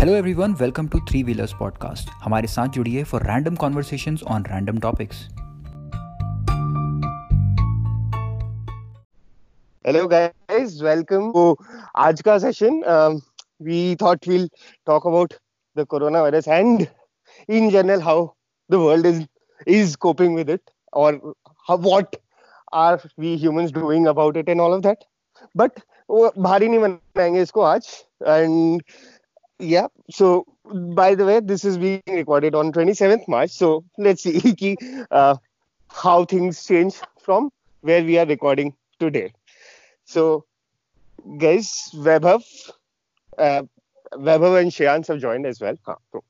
Hello everyone welcome to three wheelers podcast हमारे साथ जुड़िए for random conversations on random topics hello guys welcome तो आज का session we thought will talk about the corona virus and in general how the world is is coping with it और what are we humans doing about it and all of that but वो भारी नहीं बनाएँगे इसको आज. And yeah so by the way this is being recorded on 27th march so let's see ki, uh, how things change from where we are recording today so guys Vaibhav uh, Vaibhav and Shayans have joined as well huh, so.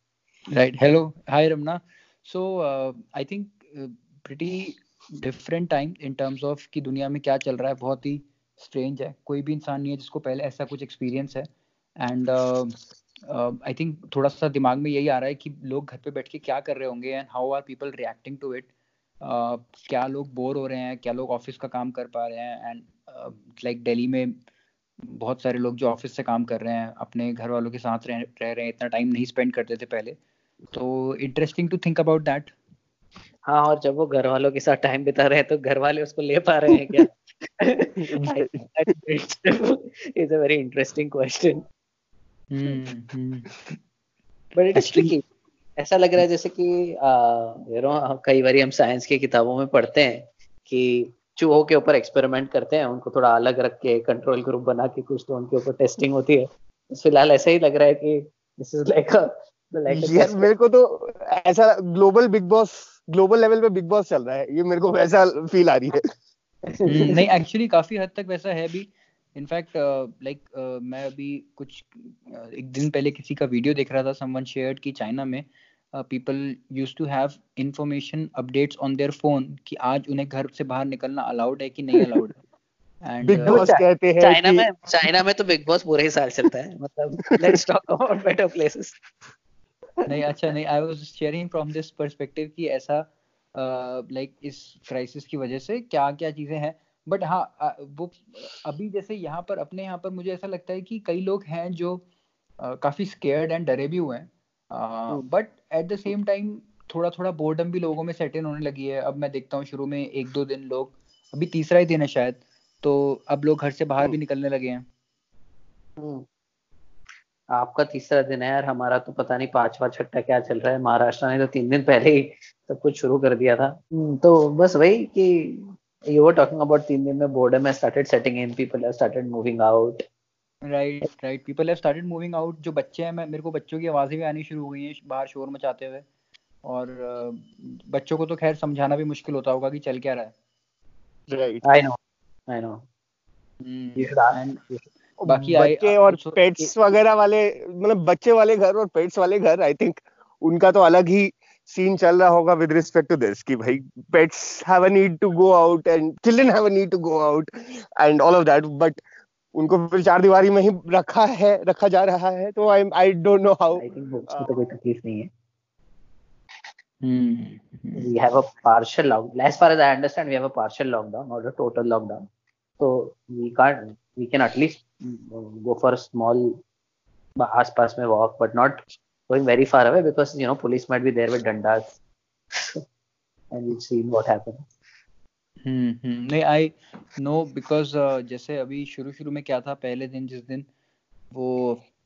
right hello hi Ramna so uh, I think uh, pretty different time in terms of कि दुनिया में क्या चल रहा है बहुत ही strange है कोई भी इंसान नहीं है जिसको पहले ऐसा कुछ एक्सपीरियंस है एंड आई थिंक थोड़ा सा दिमाग में यही आ रहा है कि लोग घर पे बैठ के क्या कर रहे होंगे and how are people reacting to it क्या लोग बोर हो रहे हैं? क्या लोग ऑफ़िस का काम कर पा रहे हैं? एंड लाइक दिल्ली में बहुत सारे लोग जो ऑफ़िस से काम कर रहे हैं अपने घर वालों के साथ रह, रह रहे हैं इतना टाइम नहीं स्पेंड करते थे पहले। तो interesting to think about that हाँ और जब वो घर वालों के साथ टाइम बिता रहे हैं तो घर वाले उसको ले पा रहे हैं क्या? It's a very interesting question but it is tricky ऐसा लग रहा है जैसे कि यू नो कई बार हम साइंस की किताबों में पढ़ते हैं कि चूहों के ऊपर एक्सपेरिमेंट करते हैं उनको थोड़ा अलग रख के कंट्रोल ग्रुप बना के कुछ तो उनके ऊपर टेस्टिंग होती है। फ़िलहाल ऐसा ही लग रहा है कि दिस इज़ लाइक यार मेरे को तो ऐसा global big boss global level पे बिग बॉस चल रहा है। ये मेरे को वैसा फील आ रही है। नहीं एक्चुअली काफ़ी हद तक वैसा है भी। In fact like uh, like, uh, मैं अभी कुछ uh, एक दिन पहले किसी का वीडियो देख रहा था समवन शेयर्ड कि चाइना में people use to have information updates on their phone कि आज उन्हें घर से बाहर निकलना अलाउड है कि नहीं अलाउड है? बिग बॉस कहते हैं चाइना में चाइना में तो बिग बॉस पूरे ही साल चलता है मतलब let's talk about better places नहीं अच्छा नहीं I was sharing from this perspective कि ऐसा लाइक uh, इस क्राइसिस की वजह से क्या क्या चीज़ें हैं। बट हाँ वो अभी जैसे यहाँ पर अपने यहाँ पर मुझे ऐसा लगता है कि कई लोग हैं जो काफ़ी स्केयर्ड एंड डरे भी हुए हैं। But at the same time थोड़ा थोड़ा बोर्डम भी लोगों में सेट इन होने लगी है। अब मैं देखता हूँ शुरू में एक दो दिन लोग अभी तीसरा ही दिन है शायद तो अब लोग घर से बाहर भी निकलने लगे हैं। हम्म। आपका तीसरा दिन है यार हमारा तो पता नहीं पांचवा छठा क्या चल रहा है। महाराष्ट्र ने तो तीन दिन पहले ही सब कुछ शुरू कर दिया था। हम्म, तो बस वही कि you were talking about तीन दिन में boredom has started setting in people have started moving out. Right right people have started moving out जो बच्चे हैं मैं मेरे को बच्चों की आवाज़ें भी आनी शुरू हो गई हैं बाहर शोर मचाते हुए। और बच्चों को तो खैर समझाना भी मुश्किल होता होगा कि चल क्या रहा है। Right I know I know बाकी बच्चे और पेट्स वगैरह वाले मतलब बच्चे वाले घर और पेट्स वाले घर आई थिंक उनका तो अलग ही सीन चल रहा होगा विद रिस्पेक्ट टू दिस कि भाई pets have a need to go out and children have a need to go out and all of that but उनको फिर चार दीवारी में ही रखा है रखा जा रहा है तो I I don't know how I think books में तो कोई तकलीफ़ नहीं है Hmm. We have a partial lockdown. As far as I understand, we have a partial lockdown, not a total lockdown. So we can't, we can at least go for a small आस-पास में walk, but not going very far away because you know police might be there with dandas. And we've seen what happened. हम्म हम्म नहीं I no because जैसे अभी शुरू शुरू में क्या था पहले दिन जिस दिन वो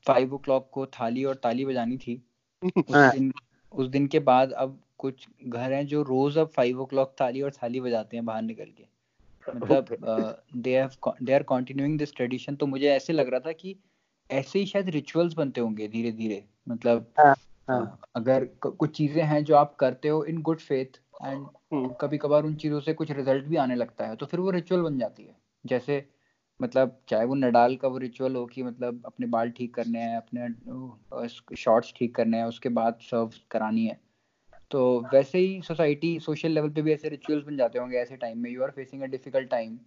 फाइव ओ क्लॉक को थाली और ताली बजानी थी उस। दिन उस दिन के बाद अब कुछ घर हैं जो रोज अब फाइव ओ क्लॉक थाली और थाली बजाते हैं बाहर निकल के। मतलब they have they are continuing this tradition तो मुझे ऐसे लग रहा था कि ऐसे ही शायद रिचुअल्स बनते होंगे धीरे धीरे मतलब हाँ, हाँ. अगर कुछ चीज़ें हैं जो आप करते हो इन गुड फेथ एंड कभी कभार उन चीज़ों से कुछ रिज़ल्ट भी आने लगता है तो फिर वो रिचुअल बन जाती है। जैसे मतलब चाहे वो नडाल का वो रिचुअल हो कि मतलब अपने बाल ठीक करने हैं अपने शॉर्ट्स ठीक करने हैं उसके बाद सर्व करानी है। तो वैसे ही सोसाइटी सोशल लेवल पे भी ऐसे रिचुअल्स बन जाते होंगे ऐसे टाइम में you are facing a difficult time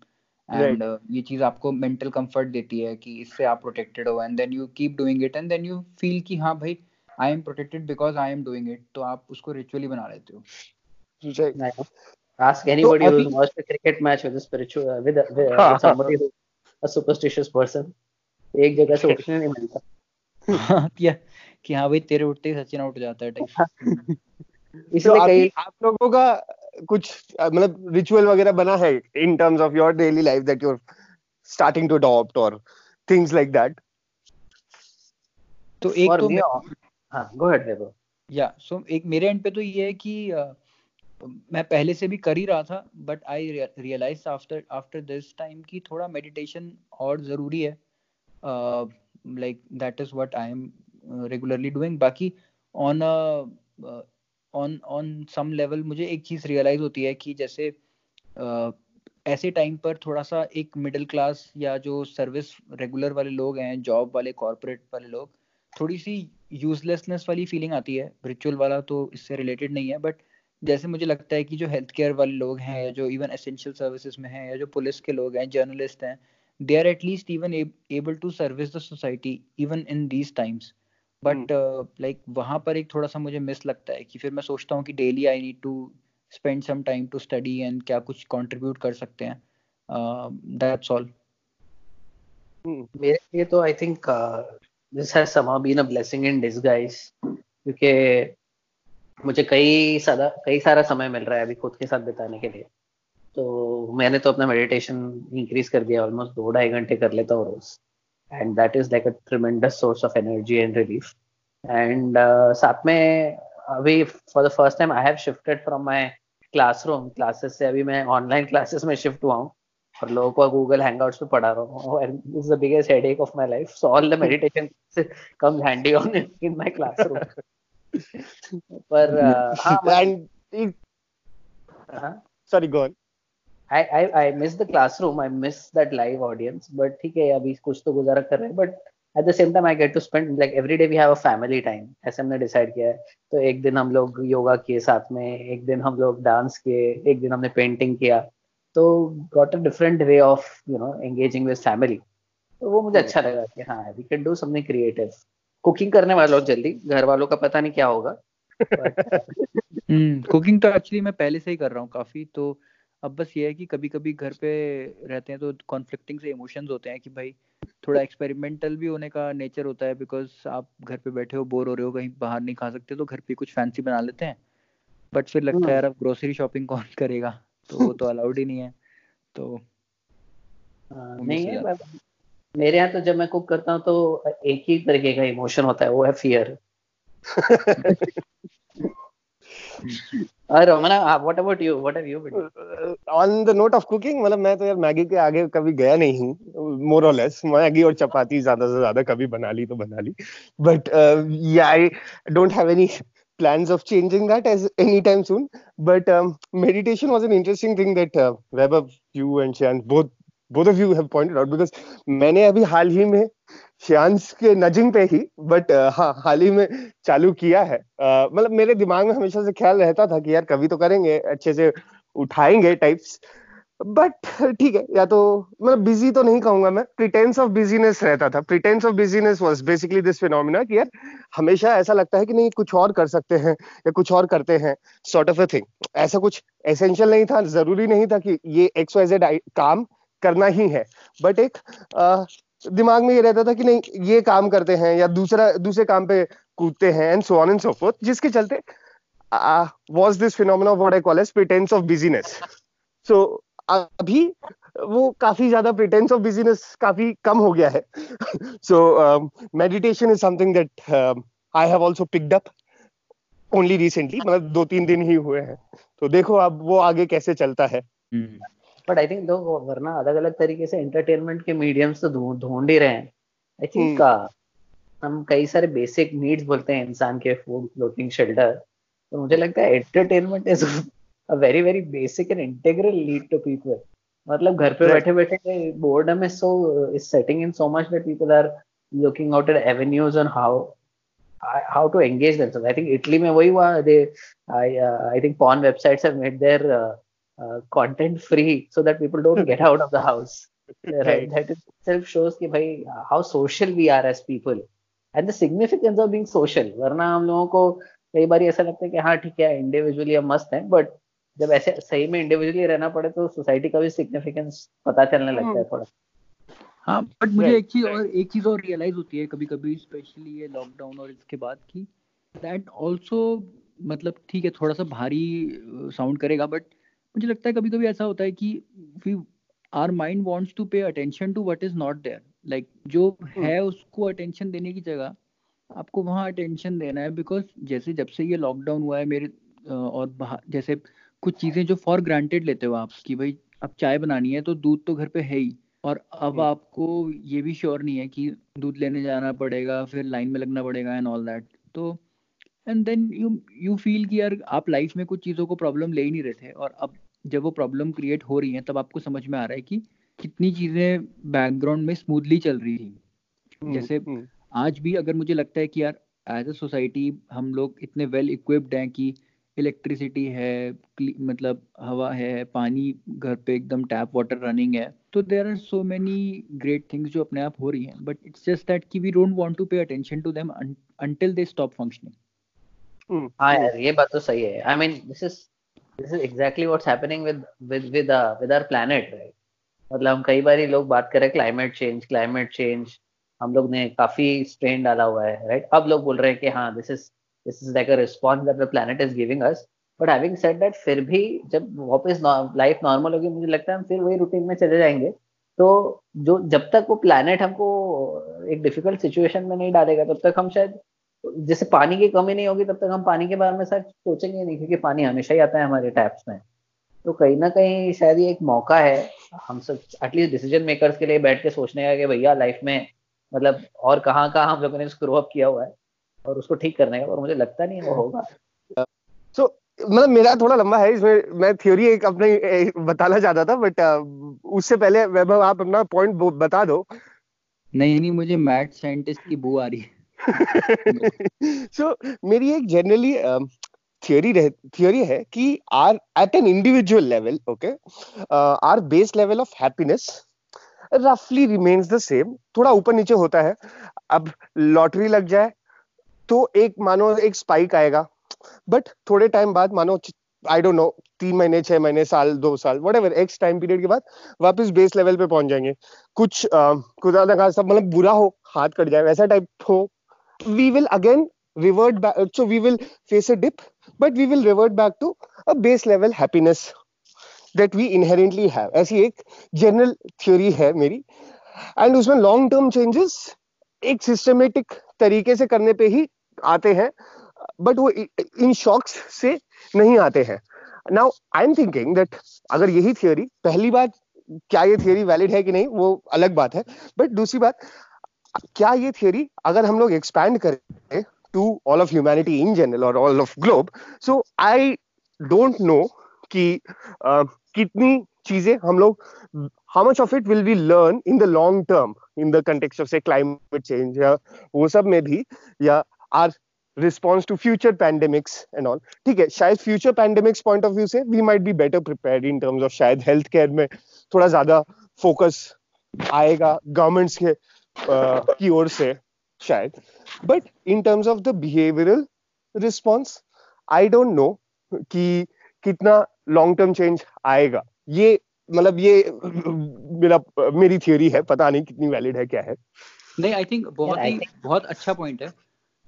and uh, ये चीज़ आपको मेंटल कंफर्ट देती है कि इससे आप प्रोटेक्टेड हो and then you keep doing it and then you feel कि हाँ भाई I am protected because I am doing it तो आप उसको रिचुअली बना लेते हो। Ask anybody तो who's watched a cricket match with a spiritual uh, with, a, with, uh, with somebody who a superstitious person. एक जगह से उठने नहीं मिलता। हाँ, कि कि हाँ भाई तेरे उठते ही सचिन उठ जाता है टाइप इसलिए कई आप लोगों का कुछ मतलब रिचुअल वगैरह बना है in terms of your daily life that you are starting to adopt और थिंग्स लाइक दैट तो एक तो हाँ गो अहेड या सो एक मेरे एंड पे तो ये है कि uh, मैं पहले से भी कर ही रहा था but I realize after after this time की थोड़ा मेडिटेशन और ज़रूरी है। Like that is what I am regularly doing बाकी on on on some level मुझे एक चीज़ रियलाइज़ होती है कि जैसे uh, ऐसे टाइम पर थोड़ा सा एक मिडिल क्लास या जो सर्विस रेगुलर वाले लोग हैं जॉब वाले कॉरपोरेट वाले लोग थोड़ी सी यूजलेसनेस वाली फीलिंग आती है। रिचुअल वाला तो इससे रिलेटेड नहीं है बट जैसे मुझे लगता है कि जो हेल्थ केयर वाले लोग हैं या जो इवन एसेंशियल सर्विसेज़ में हैं या जो पुलिस के लोग हैं जर्नलिस्ट हैं they are at least even able to service the society even in these times but like वहाँ पर एक थोड़ा सा मुझे मिस लगता है कि फिर मैं सोचता हूँ कि daily I need to spend some time to study and क्या कुछ कंट्रीब्यूट कर सकते हैं। दैट्स uh, ऑल मेरे लिए तो I think this has somehow been a blessing in disguise क्योंकि मुझे कई सारा कई सारा समय मिल रहा है अभी खुद के साथ बिताने के लिए। तो मैंने तो अपना मेडिटेशन इंक्रीज कर दिया ऑलमोस्ट दो ढाई घंटे कर लेता हूँ रोज। And that is like a tremendous source of energy and relief and साथ में अभी for the first time I have shifted from my classroom classes से अभी मैं ऑनलाइन क्लासेस में शिफ्ट हुआ हूँ। और लोगों को गूगल हैंगआउट्स पे पढ़ा रहा हूँ। And is the biggest headache of my life so all the meditation comes handy on in my classroom पर हाँ and sorry go on I, I I miss the classroom. I miss that live audience. But ठीक है अभी कुछ तो गुजारा कर रहे हैं. But at the same time I get to spend like every day we have a family time. ऐसे हमने decide किया है. तो एक दिन हम लोग योगा किए साथ में, एक दिन हम लोग डांस किए, एक दिन हमने पेंटिंग किया. तो got a different way of you know engaging with family. तो वो मुझे अच्छा लगा कि हाँ we can do something creative. Cooking करने वाले जल्दी घर वालों का पता नहीं क्या होगा कुकिंग तो एक्चुअली मैं पहले से ही कर रहा हूँ काफ़ी तो अब बस ये है कि कभी कभी घर पे रहते हैं तो कॉन्फ्लिक्टिंग से इमोशंस होते हैं कि भाई थोड़ा एक्सपेरिमेंटल भी होने का नेचर होता है बिकॉज़ आप घर पे बैठे हो बोर हो रहे हो कहीं बाहर नहीं खा सकते तो घर पे कुछ फैंसी बना लेते हैं। बट फिर लगता है यार अब ग्रोसरी शॉपिंग कौन करेगा? तो वो तो अलाउड ही नहीं है। तो नहीं है मेरे यहाँ तो जब मैं कुक करता हूँ तो एक ही तरीके का इमोशन होता है वो है fear what about you what have you been on the note of cooking मतलब मैं तो यार मैगी के आगे कभी गया नहीं हूँ मोर और लेस मैगी और चपाती ज़्यादा से ज़्यादा कभी बना ली तो बना ली। बट या I don't have any of changing that as anytime soon but um, meditation was an interesting thing that uh, Vaibhav you and Shan both both of you have pointed out because मैंने अभी हाल ही में श्यांश के nudging पे ही but uh, हाँ हाल ही में चालू किया है। Uh, मतलब मेरे दिमाग में हमेशा से ख्याल रहता था कि यार कभी तो करेंगे अच्छे से उठाएँगे टाइप्स बट ठीक है या तो मतलब बिज़ी तो नहीं कहूँगा मैं प्रिटेंस ऑफ़ बिजीनेस रहता था। Pretence of busyness was basically this phenomena कि यार हमेशा ऐसा लगता है कि नहीं कुछ और कर सकते हैं या कुछ और करते हैं सॉर्ट ऑफ़ अ थिंग ऐसा कुछ एसेंशियल नहीं था ज़रूरी नहीं था कि ये एक्स वाई जेड काम करना ही है। बट एक आ, दिमाग में ये रहता था कि नहीं, ये काम करते हैं या दूसरा, दूसरे काम पे कूदते हैं and so on and so forth जिसके चलते was this phenomena what I call as pretence of busyness so अभी वो काफ़ी ज़्यादा प्रिटेंस ऑफ़ बिजीनेस काफ़ी कम हो गया है। So meditation is something that I have also picked up only recently मतलब दो तीन दिन ही हुए हैं। तो देखो अब वो आगे कैसे चलता है। hmm. बट आई थिंक लोग वरना अलग अलग तरीके से एंटरटेनमेंट के मीडियम्स तो ढूंढ ही रहे हैं आई थिंक हम्म। uh, हम कई सारे बेसिक नीड्स बोलते हैं इंसान के फ़ूड क्लोथिंग शेल्टर तो मुझे लगता है entertainment is a very very basic and integral need to people मतलब घर पे बैठे बैठे boredom is so is setting in so much that people are looking out at avenues on how how to engage themselves. I think Italy में वही हुआ they I uh, I think porn websites have made their uh, uh, content free so that people don't get out of the house. Right. That itself shows कि भाई how social we are as people. And the significance of being social. वरना हम लोगों को कई बार ऐसा लगता है कि हाँ ठीक है इंडिविजुअली हम मस्त हैं बट जब ऐसे सही में इंडिविजुअली रहना पड़े तो सोसाइटी का भी सिग्निफिकेंस पता चलने लगता है थोड़ा। हाँ बट मुझे एक चीज़ और एक चीज़ और रियलाइज़ होती है कभी कभी स्पेशली ये लॉकडाउन और इसके बाद की दैट ऑल्सो मतलब ठीक है थोड़ा सा भारी साउंड करेगा बट मुझे लगता है कभी कभी ऐसा होता है कि we are mind wants to pay attention to what is not there like जो hmm. है उसको अटेंशन देने की जगह आपको वहाँ अटेंशन देना है बिकॉज़ जैसे जब से ये लॉकडाउन हुआ है मेरे और जैसे कुछ चीज़ें जो फॉर ग्रांटेड लेते हो आप कि भाई अब चाय बनानी है तो दूध तो घर पे है ही और अब हम्म। आपको ये भी श्योर नहीं है कि दूध लेने जाना पड़ेगा फिर लाइन में लगना पड़ेगा एंड ऑल दैट तो and then you you feel कि यार आप लाइफ में कुछ चीज़ों को प्रॉब्लम ले ही नहीं रहे थे। और अब जब वो प्रॉब्लम क्रिएट हो रही है तब आपको समझ में आ रहा है कि कितनी चीज़ें बैकग्राउंड में स्मूथली चल रही थी। हम्म, जैसे हम्म। आज भी अगर मुझे लगता है कि यार एज अ सोसाइटी हम लोग इतने वेल इक्विप्ड हैं कि इलेक्ट्रिसिटी है मतलब हवा है पानी घर पे एकदम टैप वाटर रनिंग है। तो there are so many great things जो अपने आप हो रही हैं। बट इट्स जस्ट दैट कि we don't want to pay attention to them until they stop functioning हाँ यार ये बात तो सही है। I mean this is this is exactly what's happening with with with with our planet right मतलब हम कई बार लोग बात कर रहे हैं क्लाइमेट चेंज क्लाइमेट चेंज हम लोग ने काफ़ी स्ट्रेन डाला हुआ है राइट अब लोग बोल रहे हैं कि हाँ this is this is like a response that the planet is giving us but having said that फिर भी जब वापस लाइफ नॉर्मल होगी मुझे लगता है हम फिर वही रूटीन में चले जाएँगे। तो जो जब तक वो प्लानट हमको एक डिफ़िकल्ट सिचुएशन में नहीं डालेगा तब तक हम शायद जैसे पानी की कमी नहीं होगी तब तक हम पानी के बारे में शायद सोचेंगे नहीं क्योंकि पानी हमेशा ही आता है हमारे टैप्स में। तो कहीं ना कहीं शायद ये एक मौका है हम सब एटलीस्ट डिसीज़न मेकर्स के लिए बैठ के सोचने का कि भैया लाइफ में मतलब और कहाँ कहाँ हम लोगों ने स्क्रू अप किया हुआ है और उसको ठीक करने का और मुझे लगता नहीं वो होगा। सो so, मतलब मेरा थोड़ा लंबा है इसमें मैं थ्योरी एक अपने बताना चाहता था बट उससे पहले वैभव आप अपना पॉइंट बता दो। नहीं नहीं मुझे मैथ साइंटिस्ट की बू आ रही है। सो मेरी एक जनरली थियोरी थियोरी है कि our at an individual level okay our base level of happiness रफली रिमेन्स द सेम थोड़ा ऊपर नीचे होता है। अब लॉटरी लग जाए तो एक मानो एक स्पाइक आएगा। बट थोड़े टाइम बाद मानो आई डोंट नो तीन महीने, छह महीने, साल, दो साल whatever x time period के बाद वापस बेस लेवल पे पहुँच जाएँगे। कुछ खुदा ना सब मतलब बुरा हो, हाथ कट जाए, वैसा टाइप हो। We will again revert back so we will face a dip but we will revert back to a base level happiness that we inherently have ऐसी एक जनरल थ्योरी है मेरी। एंड उसमें लॉन्ग टर्म चेंजेस एक systematic तरीके से करने पे ही आते हैं बट वो इन शॉक्स से नहीं आते हैं। Now I am thinking that अगर यही थियोरी पहली बात क्या ये थियोरी वैलिड है कि नहीं, वो अलग बात है। बट दूसरी बात क्या ये थियोरी अगर हम लोग एक्सपैंड करें to all of humanity in general और all of globe so I don't know कि कितनी चीज़ें हम लोग how much of it will be learn in the long term in the context of say climate change या वो सब में भी, या our response to future pandemics and all ठीक है, शायद future pandemics point of view से we might be better prepare in terms of शायद हेल्थ केयर में थोड़ा ज़्यादा फोकस आएगा गवर्नमेंट्स के की ओर से शायद. But in terms of the behavioral response I don't know कि कितना long term change आएगा. ये मतलब ये मेरा मेरी थियोरी है पता नहीं कितनी वैलिड है क्या है. नहीं आई थिंक बहुत ही yeah, बहुत अच्छा पॉइंट है.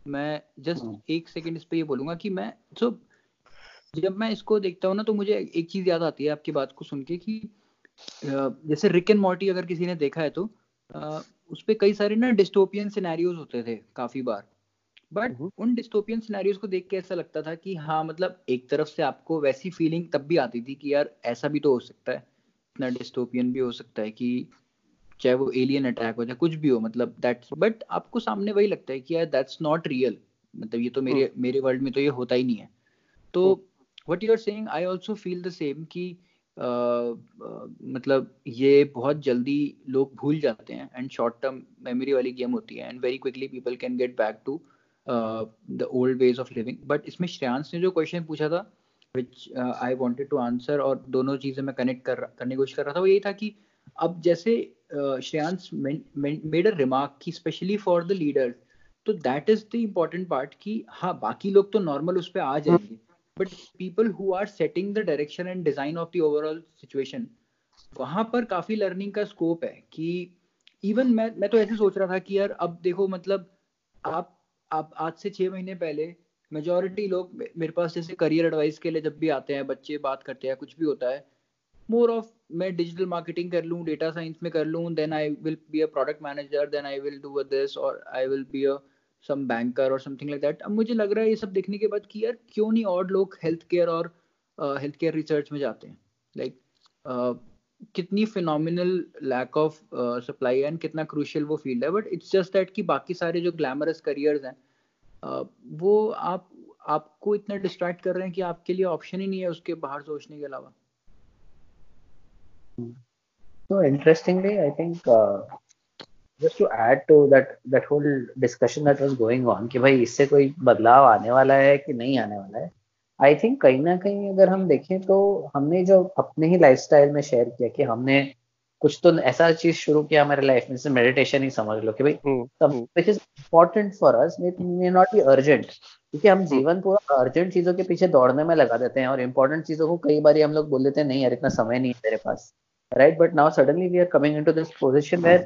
मैं जस्ट hmm. एक सेकंड इस पे ये बोलूँगा कि मैं सो जब मैं इसको देखता हूँ ना तो मुझे एक चीज़ याद आती है आपकी बात को सुन के कि जैसे रिक एंड मॉर्टी अगर किसी ने देखा है तो उस पर कई सारे ना डिस्टोपियन सिनेरियोज होते थे काफ़ी बार बट mm-hmm. उन डिस्टोपियन सिनेरियोज को देख के ऐसा लगता था कि हाँ मतलब एक तरफ़ से आपको वैसी फीलिंग तब भी आती थी कि यार ऐसा भी तो हो सकता है इतना डिस्टोपियन भी हो सकता है कि चाहे वो एलियन अटैक हो चाहे कुछ भी हो मतलब दैट्स बट आपको सामने वही लगता है कि यार दैट्स नॉट रियल मतलब ये तो मेरे hmm. मेरे वर्ल्ड में तो ये होता ही नहीं है तो what you are saying I also feel the same कि मतलब ये बहुत जल्दी लोग भूल जाते हैं एंड शॉर्ट टर्म मेमोरी वाली गेम होती है and very quickly people can get back to the old ways of living but इसमें श्रेयांश ने जो क्वेश्चन पूछा था which I wanted to answer और दोनों चीज़ें मैं कनेक्ट कर, करने की कोशिश कर रहा था, वो यही था कि अब जैसे श्रेयांश मेड अ रिमार्क की स्पेशली फॉर द लीडर्स तो that is the important part कि हाँ बाकी लोग तो नॉर्मल उस पर आ जाएँगे। But people who are setting the direction and design of the overall situation वहाँ पर काफ़ी लर्निंग का स्कोप है कि इवन मैं मैं तो ऐसे सोच रहा था कि यार अब देखो मतलब आप आप आज से छह महीने पहले मेजोरिटी लोग मेरे पास जैसे करियर एडवाइस के लिए जब भी आते हैं, बच्चे बात करते हैं, कुछ भी होता है मोर ऑफ़ मैं डिजिटल मार्केटिंग कर लूँ डेटा साइंस में कर लूँ then I will be a product manager then I will do this और I will be a some banker और समथिंग लाइक दैट अब मुझे लग रहा है ये सब देखने के बाद कि यार क्यों नहीं और लोग हेल्थ केयर और हेल्थ केयर रिसर्च में जाते हैं? लाइक like, uh, कितनी phenomenal lack of supply and कितना क्रूशियल वो फ़ील्ड है बट इट्स जस्ट दैट कि बाकी सारे जो ग्लैमरस करियर्स हैं uh, वो आप आपको इतना डिस्ट्रैक्ट कर रहे हैं कि आपके लिए ऑप्शन ही नहीं है उसके बाहर सोचने के अलावा। So interestingly, I think just to add to that that whole discussion that was going on कि भाई इससे कोई बदलाव आने वाला है कि नहीं आने वाला है? आई थिंक कहीं ना कहीं अगर हम देखें तो हमने जो अपने ही लाइफस्टाइल में शेयर किया कि हमने कुछ तो ऐसा चीज़ शुरू किया हमारे लाइफ में जैसे मेडिटेशन ही समझ लो कि भाई which is important for us may not be urgent क्योंकि हम हम्म। जीवन पूरा अर्जेंट चीज़ों के पीछे दौड़ने में लगा देते हैं और इम्पोर्टेंट चीज़ों को कई बार हम लोग बोल देते हैं नहीं यार इतना समय नहीं है तेरे पास। Right? But now suddenly we are coming into this position where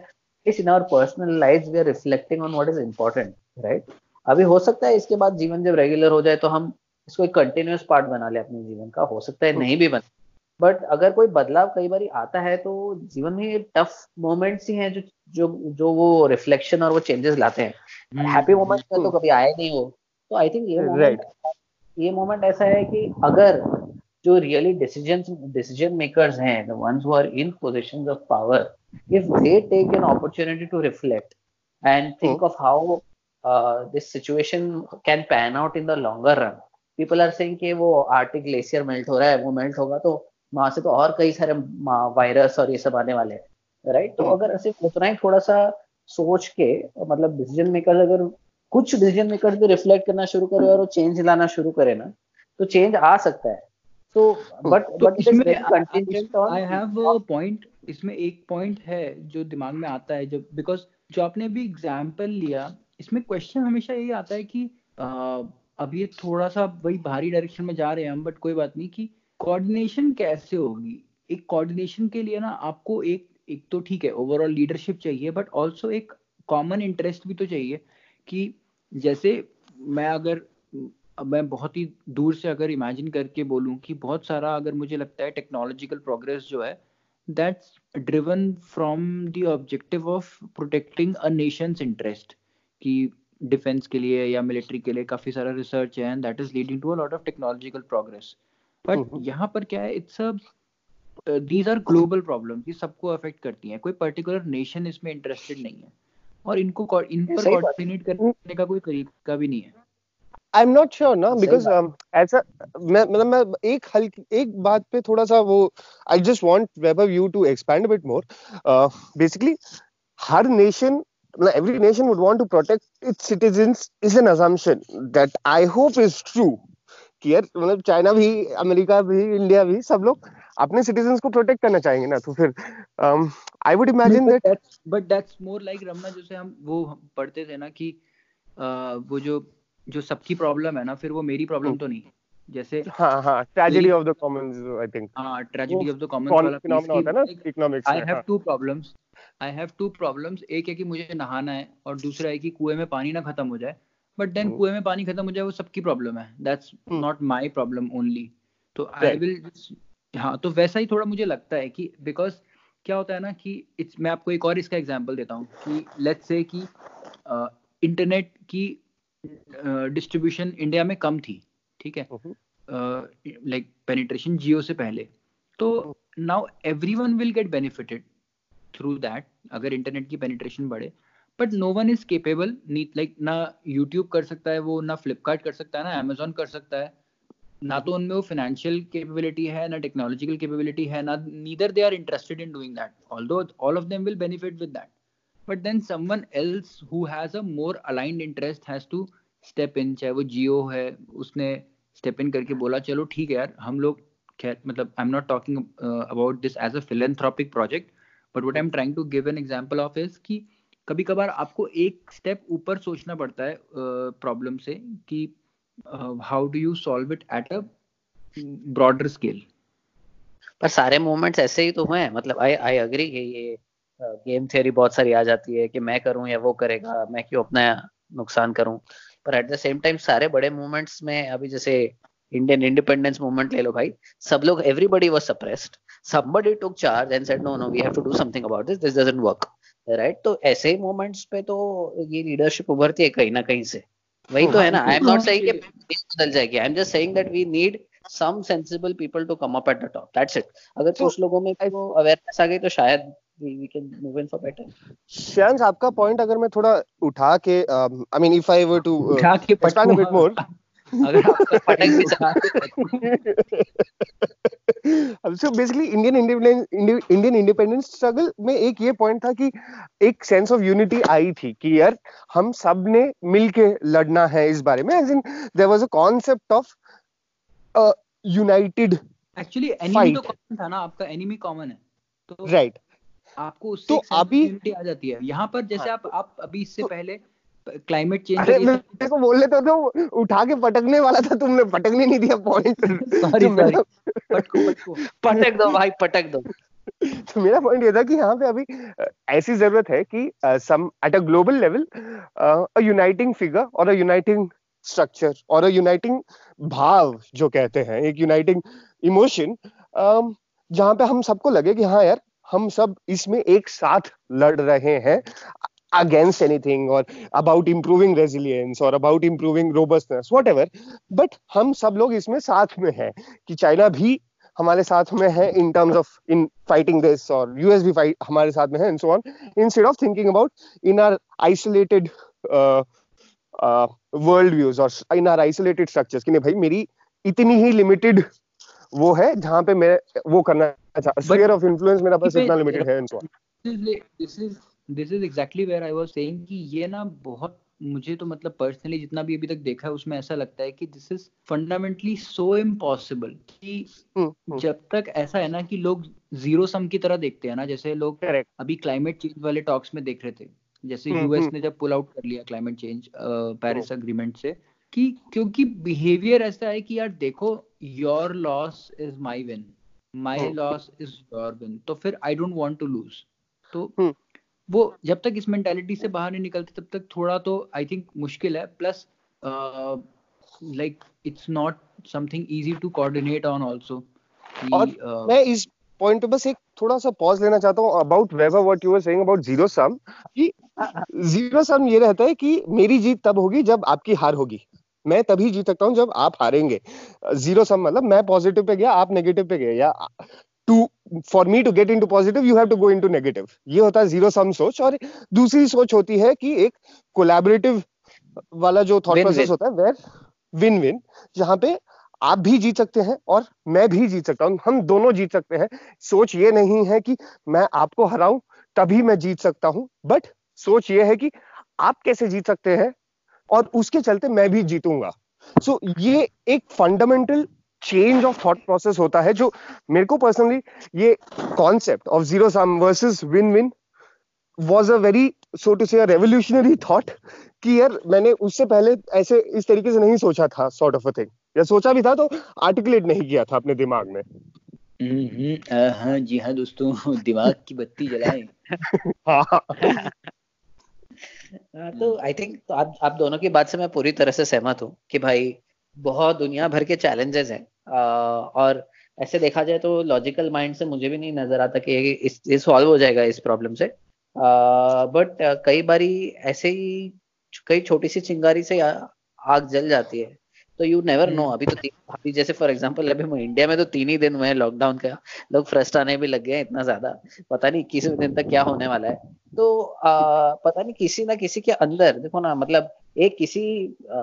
it's in our personal lives we are reflecting on what is important right? अभी हो सकता है इसके बाद जीवन जब रेगुलर हो जाए तो हम इसको एक कंटिन्यूस पार्ट बना ले अपने जीवन का। हो सकता है नहीं भी बन बट अगर कोई बदलाव कई बार आता है तो जीवन में टफ मोमेंट्स ही हैं जो जो जो वो रिफ्लेक्शन और वो चेंजेस लाते हैं। Happy hmm. मोमेंट तो कभी आए नहीं हो तो आई थिंक ये मोमेंट ये मोमेंट ऐसा है कि अगर जो रियली डिसीज़न डिसीज़न मेकर्स हैं the ones who are in positions of power if they take an opportunity to reflect and think of how this situation can pan out in the longer run people are saying कि वो Arctic glacier melt हो रहा है वो melt होगा तो वहाँ से तो और कई सारे वायरस और ये सब आने वाले हैं राइट तो अगर ऐसे उतना ही थोड़ा सा सोच के मतलब डिसीज़न मेकर अगर कुछ डिसीज़न मेकर भी रिफ्लेक्ट करना शुरू करे और वो चेंज लाना शुरू करे ना तो चेंज आ सकता है। तो बट बट इसमें आई हैव अ पॉइंट इसमें एक पॉइंट है जो दिमाग में आता है जब बिकॉज़ जो आपने अभी एग्जांपल लिया इसमें क्वेश्चन हमेशा यही आता है कि अब ये थोड़ा सा वही भारी डायरेक्शन में जा रहे हैं हम बट कोई बात नहीं कि कोऑर्डिनेशन कैसे होगी? एक कोऑर्डिनेशन के लिए ना आपको एक एक तो ठीक है ओवरऑल लीडरशिप चाहिए बट ऑल्सो एक कॉमन इंटरेस्ट भी तो चाहिए कि जैसे मैं अगर मैं बहुत ही दूर से अगर इमेजिन करके बोलूँ कि बहुत सारा अगर मुझे लगता है टेक्नोलॉजिकल प्रोग्रेस जो है that's driven from the objective of protecting a nations interest कि डिफेंस के लिए या मिलिट्री के लिए काफ़ी सारा रिसर्च है and that is leading to a lot of technological progress but यहाँ पर क्या है it's a these are global problem ये सबको अफेक्ट करती हैं कोई पर्टिकुलर नेशन इसमें इंटरेस्टेड नहीं है। और इनको इन पर कोऑर्डिनेट करने का कोई तरीका भी नहीं है। आई एम नॉट श्योर ना बिकॉज़ ऐसा मैं मतलब मैं एक हल्की एक बात पे थोड़ा सा वो I just want whether you to expand bit more basically her nation every nation would want to protect its citizens is an assumption that I hope is true. कि मतलब चाइना भी अमेरिका भी इंडिया भी सब लोग अपने citizen को protect करना चाहेंगे ना तो फिर I would imagine that but that's more like Ramna जैसे हम वो पढ़ते थे ना कि uh, वो जो जो सबकी प्रॉब्लम है ना फिर वो मेरी प्रॉब्लम hmm. तो नहीं जैसे हाँ हाँ tragedy of the commons I think हाँ ट्रेजेडी ऑफ़ द कॉमन्स वाला फिनोमेना होता है ना economics I have two problems I have two problems एक है कि मुझे नहाना है और दूसरा है कि कुएँ में पानी ना खत्म हो जाए। But then hmm. कुएँ में पानी खत्म हो जाए वो सबकी प्रॉब्लम है। That's not my problem only तो आई विल हाँ तो वैसा ही थोड़ा मुझे लगता है कि बिकॉज़ क्या होता है ना कि इट्स मैं आपको एक और इसका एग्जांपल देता हूँ कि लेट्स से कि इंटरनेट की डिस्ट्रीब्यूशन इंडिया में कम थी ठीक है? लाइक पेनिट्रेशन जियो से पहले। तो now everyone will get benefited through that अगर इंटरनेट की पेनिट्रेशन बढ़े। But no one is capable like ना यूट्यूब कर सकता है वो ना फ्लिपकार्ट कर सकता है ना अमेजोन कर सकता है। ना तो उनमें वो फाइनेंशियल केपेबिलिटी है ना टेक्नोलॉजिकल केपेबिलिटी है ना neither they are interested in doing that although all of them will benefit with that but then someone else who has a more aligned interest has to step in चाहे वो जियो है उसने step in करके बोला चलो ठीक है यार हम लोग खैर मतलब I am not talking about this as a philanthropic project but what I am trying to give an example of is कि कभी कभार आपको एक स्टेप ऊपर सोचना पड़ता है प्रॉब्लम uh, से कि how do you solve it at a broader scale पर सारे मूवमेंट्स ऐसे ही तो हुए हैं मतलब आई आई अग्री कि ये गेम थियरी बहुत सारी आ जाती है कि मैं करूँ या वो करेगा मैं क्यों अपना नुकसान करूँ। पर एट द सेम टाइम सारे बड़े मूवमेंट्स में अभी जैसे इंडियन इंडिपेंडेंस मूवमेंट ले लो भाई सब लोग everybody was suppressed somebody took charge and said no no we have to do something about this this doesn't work. Right तो ऐसे ही मोमेंट्स पे तो ये लीडरशिप उभरती है कहीं ना कहीं से। वही तो है ना आई एम नॉट सेइंग कि बदल जाएगी। I am just saying that we need some sensible people to come up at the top that's it अगर कुछ लोगों में वो अवेयरनेस आ गई तो शायद we can move in for better. Shyansh आपका पॉइंट अगर मैं थोड़ा उठा के I mean if I were to के so basically Indian independence Indian independence struggle में एक ये पॉइंट था कि एक सेंस ऑफ़ यूनिटी आई थी कि यार हम सबने मिलके लड़ना है इस बारे में। As in there was a concept of united actually enemy तो कॉमन था ना आपका एनिमी कॉमन है। तो राइट right. आपको उससे तो अभी आ जाती है। यहाँ पर जैसे हाँ, आप आप अभी इससे तो, पहले क्लाइमेट चेंज अरे मेरे को बोल लेते तो उठा के पटकने वाला था तुमने पटकने नहीं दिया पॉइंट सॉरी सॉरी पटको पटको। पटक दो भाई पटक दो। तो मेरा पॉइंट ये था कि यहाँ पे अभी ऐसी ज़रूरत है कि some at a global level a uniting figure और अ यूनाइटिंग स्ट्रक्चर और अ यूनाइटिंग भाव जो कहते हैं एक यूनाइटिंग इमोशन जहाँ पे हम सबको लगे कि हाँ यार हम सब इसमें एक साथ लड़ रहे हैं अगेंस्ट एनीथिंग और अबाउट इम्प्रूविंग रेजिलियंस और about improving robustness what but हम सब लोग इसमें साथ में है कि चाइना भी हमारे साथ में है in terms of in fighting this और यूएस भी फाइट हमारे साथ में है and so on instead of thinking about in our isolated world views और इन आर आइसोलेटेड स्ट्रक्चर्स कि नहीं भाई मेरी इतनी ही लिमिटेड वो है जहाँ पे मैं वो करना चाहता स्फीयर ऑफ़ इन्फ्लुएंस मेरा बस इतना लिमिटेड है so this is this is exactly where I was saying कि ये ना बहुत मुझे तो मतलब पर्सनली जितना भी अभी तक देखा है उसमें ऐसा लगता है कि this is fundamentally so impossible कि हम्म, हम्म। जब तक ऐसा है ना कि लोग ज़ीरो सम की तरह देखते हैं ना जैसे लोग Correct. अभी क्लाइमेट चेंज वाले टॉक्स में देख रहे थे। जैसे यूएस हम्म, ने जब पुल आउट कर लिया क्लाइमेट चेंज पेरिस अग्रीमेंट से कि क्योंकि बिहेवियर ऐसा है कि यार देखो your loss is my win my loss is your win तो फिर I don't want to lose तो वो जब तक इस मेंटालिटी से बाहर नहीं निकलते तब तक थोड़ा तो आई थिंक मुश्किल है। Plus like it's not something easy to coordinate on also और uh, मैं इस पॉइंट पे बस एक थोड़ा सा पॉज लेना चाहता हूँ about whatever what you were saying about zero sum कि ज़ीरो सम ये रहता है कि मेरी जीत तब होगी जब आपकी हार होगी। मैं तभी जीत सकता हूँ जब आप हारेंगे। ज़ीरो सम मतलब मैं पॉजिटिव पे गया आप नेगेटिव पे गए। या to for me to get into positive you have to go into negative ये होता है ज़ीरो सम सोच और दूसरी सोच होती है कि एक कोलैबोरेटिव वाला जो थॉट प्रोसेस होता है वेर विन विन जहाँ पे आप भी जीत सकते हैं और मैं भी जीत सकता हूँ। हम दोनों जीत सकते हैं। सोच ये नहीं है कि मैं आपको हराऊं तभी मैं जीत सकता हूँ। बट सोच ये है कि आप कैसे जीत सकते हैं और उसके चलते मैं भी जीतूँगा। सो so, ये एक fundamental change of thought process होता है जो मेरे को पर्सनली ये concept of zero sum versus win win was a very so to say revolutionary thought कि यार मैंने उससे पहले ऐसे इस तरीके से नहीं सोचा था सॉर्ट ऑफ़ अ थिंग या सोचा भी था तो आर्टिकुलेट नहीं किया था अपने दिमाग में। हम्म हाँ जी हाँ दोस्तों दिमाग की बत्ती जलाएँ। हाँ। तो आई थिंक तो आप आप दोनों की बात से मैं पूरी तरह से सहमत हूँ कि भाई बहुत दुनिया भर के चैलेंजेस हैं। और ऐसे देखा जाए तो लॉजिकल माइंड से मुझे भी नहीं नज़र आता कि इस ये सॉल्व हो जाएगा इस प्रॉब्लम से। बट कई बारी ऐसे ही कई छोटी सी चिंगारी से आग जल जाती है। तो यू नेवर नो अभी तो अभी जैसे फॉर एग्जांपल अभी इंडिया में तो तीन ही दिन हुए हैं लॉकडाउन का लोग फ्रस्ट आने भी लग गए हैं इतना ज़्यादा पता नहीं इक्कीसवें दिन तक क्या होने वाला है। तो आ, पता नहीं किसी ना किसी के अंदर देखो ना मतलब एक किसी आ,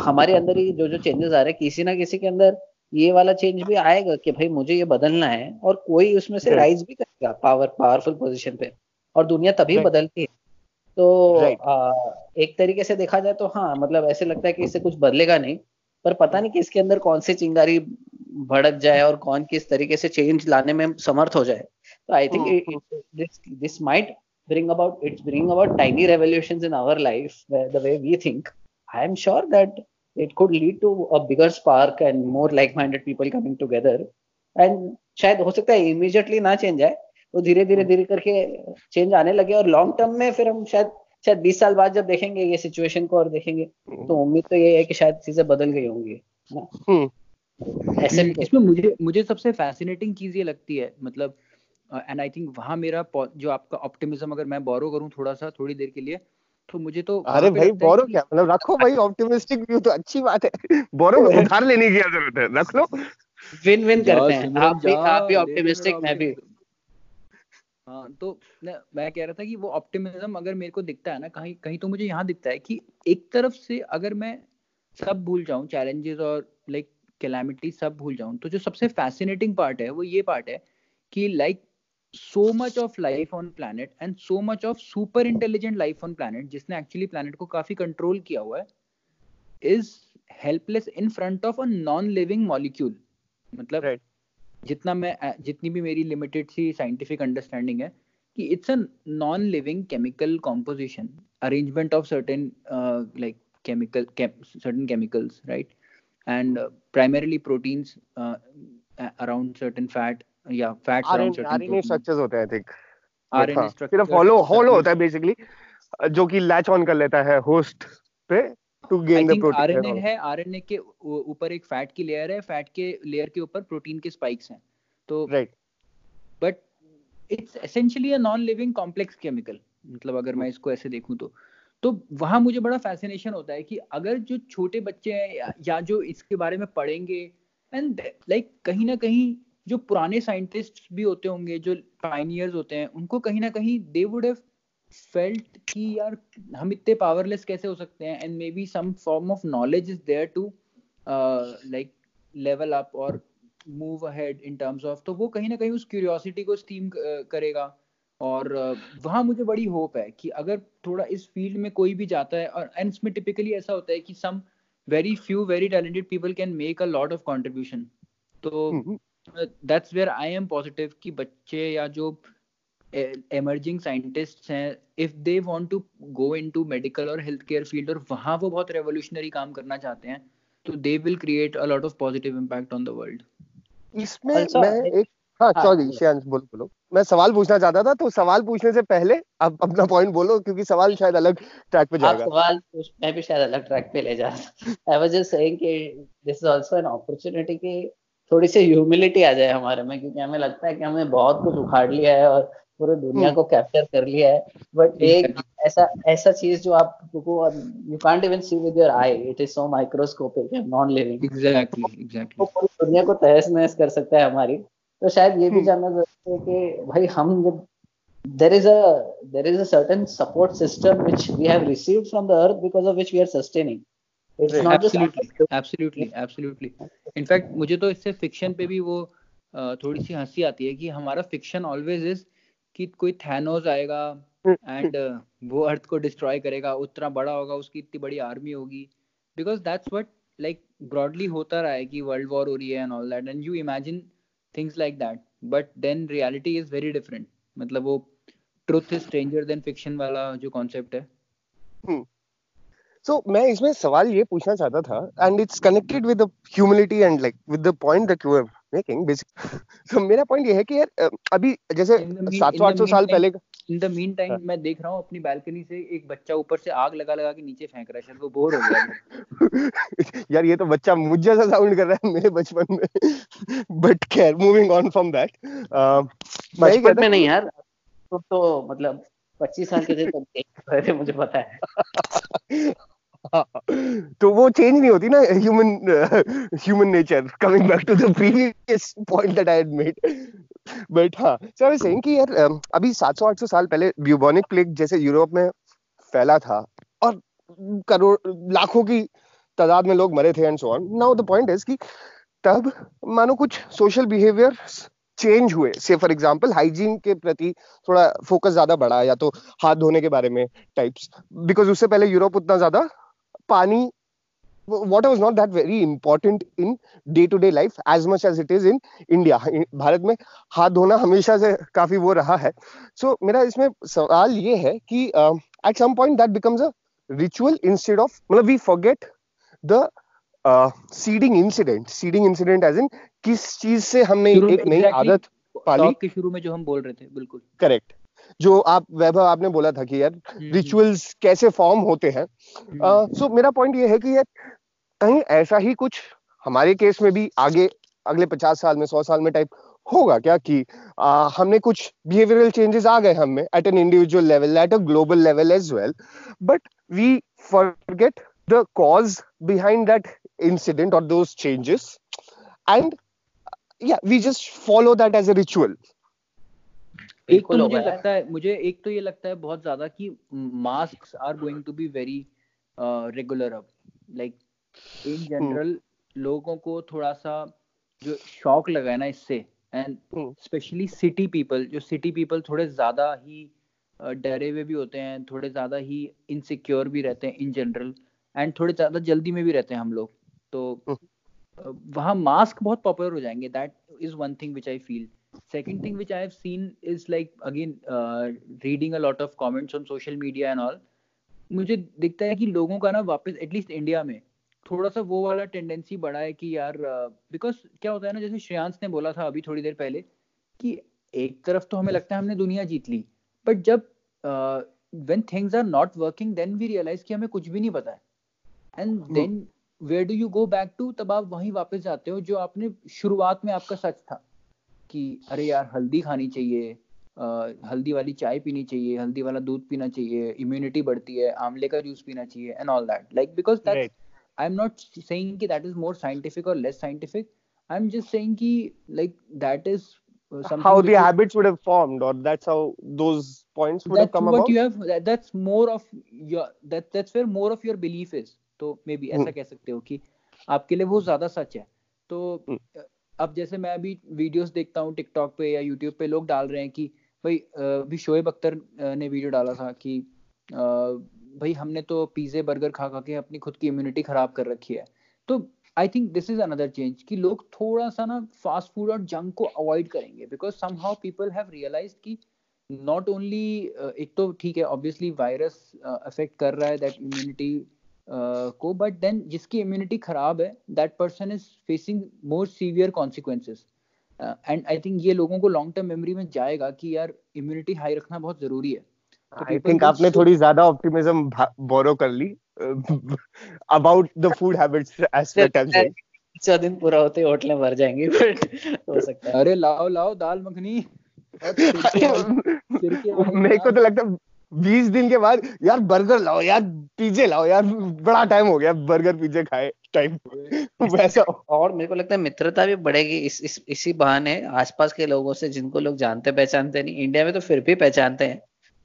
हमारे अंदर ही जो जो चेंजेस आ रहे हैं किसी ना किसी के अंदर ये वाला चेंज भी आएगा कि भाई मुझे ये बदलना है और कोई उसमें से राइज भी करेगा पावर पावरफुल पोजिशन पे और दुनिया तभी बदलती है। तो आ, एक तरीके से देखा जाए तो हाँ मतलब ऐसे लगता है कि इससे कुछ बदलेगा नहीं पर पता नहीं कि इसके अंदर कौन सी चिंगारी भड़क जाए और कौन किस तरीके से चेंज लाने में समर्थ हो जाए। तो I think this might bring about it's bring about tiny revolution in our life the way we think I am sure that it could lead to a bigger spark and more like minded people coming together and शायद हो सकता है immediately ना change आए तो वो धीरे धीरे हाँ। धीरे करके चेंज आने लगे और लॉन्ग टर्म में फिर हम शायद शायद बीस साल बाद जब देखेंगे ये सिचुएशन को और देखेंगे तो उम्मीद तो ये है कि शायद चीज़ें बदल गई होंगी। हम्म। ऐसे इसमें मुझे मुझे सबसे फैसिनेटिंग चीज़ ये लगती है मतलब एंड आई थिंक वहाँ मेरा जो आपका ऑप्टिमिज्म अगर मैं बोरो करूँ थोड़ा सा थोड़ी देर के लिए तो मुझे तो अरे भाई बोरो क्या? मतलब रखो भाई ऑप्टिमिस्टिक व्यू तो अच्छी बात है। बोरो में उधार लेने की ज़रूरत है? रख लो। विन विन करते हैं। आप भी आप भी ऑप्टिमिस्टिक मैं भी। हाँ तो मैं कह रहा था कि वो ऑप्टिमिज्म अगर मेरे को दिखता है ना, कहीं कहीं तो मुझे यहाँ दिखता है कि एक तरफ़ से अगर मैं सब भूल जाऊँ चैलेंजेस और लाइक कैलामिटी सब भूल जाऊँ तो जो सबसे फैसिनेटिंग पार्ट है, वो ये पार्ट है कि like so much of life on planet and so much of super intelligent life on planet जिसने एक्चुअली प्लानट को काफ़ी कंट्रोल किया हुआ है is helpless in front of a non living molecule मतलब right. जितना मैं जितनी भी मेरी लिमिटेड सी साइंटिफिक अंडरस्टैंडिंग है कि it's a non living chemical composition arrangement of certain like chemical chem, certain chemicals right? And uh, primarily proteins uh, around certain fat या fat RNA structures होते हैं आई थिंक आरएनए स्ट्रक्चर सिर्फ़ hollow hollow होता है। Basically जो कि latch on कर लेता है होस्ट पे to gain the protein RNA है आरएनए के ऊपर एक फैट की लेयर है फैट के लेयर के ऊपर प्रोटीन के स्पाइक्स हैं। तो right but it's essentially a non living complex chemical मतलब अगर मैं इसको ऐसे देखूँ तो। तो वहाँ मुझे बड़ा फैसिनेशन होता है कि अगर जो छोटे बच्चे हैं या, या जो इसके बारे में पढ़ेंगे एंड लाइक like, कहीं ना कहीं जो पुराने साइंटिस्ट भी होते होंगे जो पाइनियर्स होते हैं उनको कहीं ना कहीं दे वुड हैव फेल्ट कि यार हम इतने पावरलेस कैसे हो सकते हैं? And maybe some form of knowledge is there to like level up और move ahead in terms of तो वो कहीं ना कहीं उस क्यूरियोसिटी को स्टीम करेगा। और uh, वहाँ मुझे बड़ी होप है कि अगर थोड़ा इस फ़ील्ड में कोई भी जाता है और एंड इसमें टिपिकली ऐसा होता है कि some very few very talented people can make a lot of contribution तो। That's where I am positive कि बच्चे या जो एमर्जिंग साइंटिस्ट हैं if they want to go into medical और हेल्थ केयर फ़ील्ड और वहाँ वो बहुत रेवोल्यूशनरी काम करना चाहते हैं तो they will create a lot of positive impact on the world इसमें मैं एक हाँ सॉरी हाँ, श्रेयांश बोलो बोलो। मैं सवाल पूछना चाहता था तो सवाल पूछने से पहले आप अपना पॉइंट बोलो क्योंकि सवाल शायद अलग ट्रैक पे जाएगा। सवाल मैं भी शायद अलग ट्रैक पे ले जा रहा आई वाज जस्ट सेइंग कि this is also an opportunity कि थोड़ी सी ह्यूमिलिटी आ जाए हमारे में क्योंकि हमें लगता है कि हमें बहुत कुछ उखाड़ लिया है और पूरे दुनिया हम्म। को कैप्चर कर लिया है। बट एक ऐसा ऐसा चीज़ जो आप you can't even see with your eye it is so microscopic and non living exactly exactly पूरी दुनिया को तहस नहस कर सकता है हमारी। तो शायद ये भी हम्म। जानना ज़रूरी है कि भाई हम जब there is a there is a certain support system which we have received from the earth because of which we are sustaining. In fact मुझे तो इससे फिक्शन पे भी वो थोड़ी सी हँसी आती है कि हमारा फिक्शन ऑलवेज इज़ कि कोई थैनोस आएगा एंड वो अर्थ को डिस्ट्रॉय करेगा उतना बड़ा होगा उसकी इतनी बड़ी आर्मी होगी। Because that's what like broadly होता रहा है कि वर्ल्ड वॉर हो रही है and all that and you imagine things like that but then reality is very different मतलब वो truth is stranger than fiction वाला जो कॉन्सेप्ट है। Hmm. सो so, मैं इसमें सवाल ये पूछना चाहता था and it's connected with the humility and like with the point that you are making basic so मेरा पॉइंट ये है कि यार अभी जैसे 700 800 साल पहले इन द मीन टाइम मैं देख रहा हूँ अपनी बालकनी से एक बच्चा ऊपर से आग लगा लगा के नीचे फेंक रहा है शायद वो बोर हो गया। यार ये तो बच्चा मुझ जैसा साउंड कर रहा है मेरे बचपन में। But care moving on from that बचपन में नहीं यार तो, तो मतलब पच्चीस साल के थे तब देख रहे मुझे पता है। तो वो चेंज नहीं होती ना human human nature coming back to the previous point that I had made but हाँ सो आई सेइंग कि यार um, अभी 700 800 साल पहले ब्यूबोनिक प्लेग जैसे यूरोप में फैला था और करोड़ लाखों की तादाद में लोग मरे थे and so on now the point is कि तब मानो कुछ सोशल बिहेवियर चेंज हुए। से फॉर एग्जांपल हाइजीन के प्रति थोड़ा फोकस ज़्यादा बढ़ा या तो हाथ धोने के बारे में टाइप्स बिकॉज़ उससे पहले यूरोप उतना ज़्यादा पानी water was not that very important in day to day life as much as it is in India. Bharat में हाथ धोना हमेशा से काफ़ी वो रहा है सो so, मेरा इसमें सवाल ये है कि at some point that becomes a ritual instead of मतलब we forget the seeding incident seeding incident as in किस चीज़ से हमने एक नई आदत पाली? के शुरू में जो हम बोल रहे थे बिल्कुल। करेक्ट जो आप वैभव आपने बोला था कि यार रिचुअल्स हम्म। कैसे फॉर्म होते हैं सो हम्म। so, मेरा पॉइंट ये है कि यार कहीं ऐसा ही कुछ हमारे केस में भी आगे अगले पचास साल में सौ साल में टाइप होगा क्या कि आ, हमने कुछ बिहेवियरल चेंजेस आ गए हमें at an individual level at a global level as well but we forget the cause behind that incident और दोज चेंजेस एंड या we just follow that as a ritual एक तो मुझे लगता है मुझे एक तो ये लगता है बहुत ज़्यादा कि mask are going to be very regular अब। लाइक इन जनरल लोगों को थोड़ा सा जो शौक लगा है ना इससे एंड स्पेशली सिटी पीपल जो सिटी पीपल थोड़े ज़्यादा ही डरे हुए भी होते हैं थोड़े ज़्यादा ही इनसिक्योर भी रहते हैं इन जनरल एंड थोड़े ज़्यादा जल्दी में भी रहते हैं हम लोग। तो हम्म। वहाँ मास्क बहुत पॉपुलर हो जाएँगे that is one thing which I feel second thing which i have seen is like again uh, reading a lot of comments on social media and all मुझे दिखता है कि लोगों का ना वापस एटलीस्ट इंडिया में थोड़ा सा वो वाला टेंडेंसी बढ़ा है कि यार बिकॉज़ uh, क्या होता है ना जैसे श्रेयांश ने बोला था अभी थोड़ी देर पहले कि एक तरफ़ तो हमें लगता है हमने दुनिया जीत ली बट जब when things are not working then we realise कि हमें कुछ भी नहीं पता है। And then where do you go back to तब आप वहीं वापस जाते हो जो आपने शुरुआत में आपका सच था। कि अरे यार हल्दी खानी चाहिए हल्दी वाली चाय पीनी चाहिए हल्दी वाला दूध पीना चाहिए इम्यूनिटी बढ़ती है आंवले का जूस पीना चाहिए and all that like because that I am not saying कि दैट इज़ मोर साइंटिफिक और less scientific I am just saying कि like that is something how the habits would have formed or that's how those points would have come what about? you have that, that's more of your that that's where more of your belief is. तो may be ऐसा कह सकते हो कि आपके लिए वो ज़्यादा सच है। तो अब जैसे मैं अभी वीडियोस देखता हूँ टिकटॉक पे या यूट्यूब पे लोग डाल रहे हैं कि, भाई अभी शोएब अख्तर ने वीडियो डाला था कि भाई, हमने तो पिज्जे बर्गर खा खा के अपनी खुद की इम्यूनिटी खराब कर रखी है। तो I think this is another change कि लोग थोड़ा सा ना फास्ट फ़ूड और जंक को अवॉइड करेंगे because somehow people have realise कि नॉट ओनली एक तो ठीक है ऑब्वियसली वायरस अफेक्ट कर रहा है दैट इम्यूनिटी को बट देन जिसकी इम्यूनिटी खराब है that person is facing more severe consequences and I think ये लोगों को लॉन्ग टर्म मेमोरी में जाएगा कि यार इम्यूनिटी हाई रखना बहुत ज़रूरी है। आई तो थिंक आपने थोड़ी ज़्यादा ऑप्टिमिज्म बोरो कर ली about the food habits as पर टाइम से दिन पूरा होते होटलें भर जाएँगी बट हो सकता है। अरे लाओ लाओ दाल मखनी। मेरे को। तो लगता है बीस दिन के बाद यार बर्गर लाओ यार पिज्जे लाओ यार बड़ा टाइम हो गया बर्गर पिज्जे खाए टाइम वैसा। और मेरे को लगता है मित्रता भी बढ़ेगी इस, इस इसी बहाने आसपास के लोगों से जिनको लोग जानते पहचानते नहीं इंडिया में तो फिर भी पहचानते हैं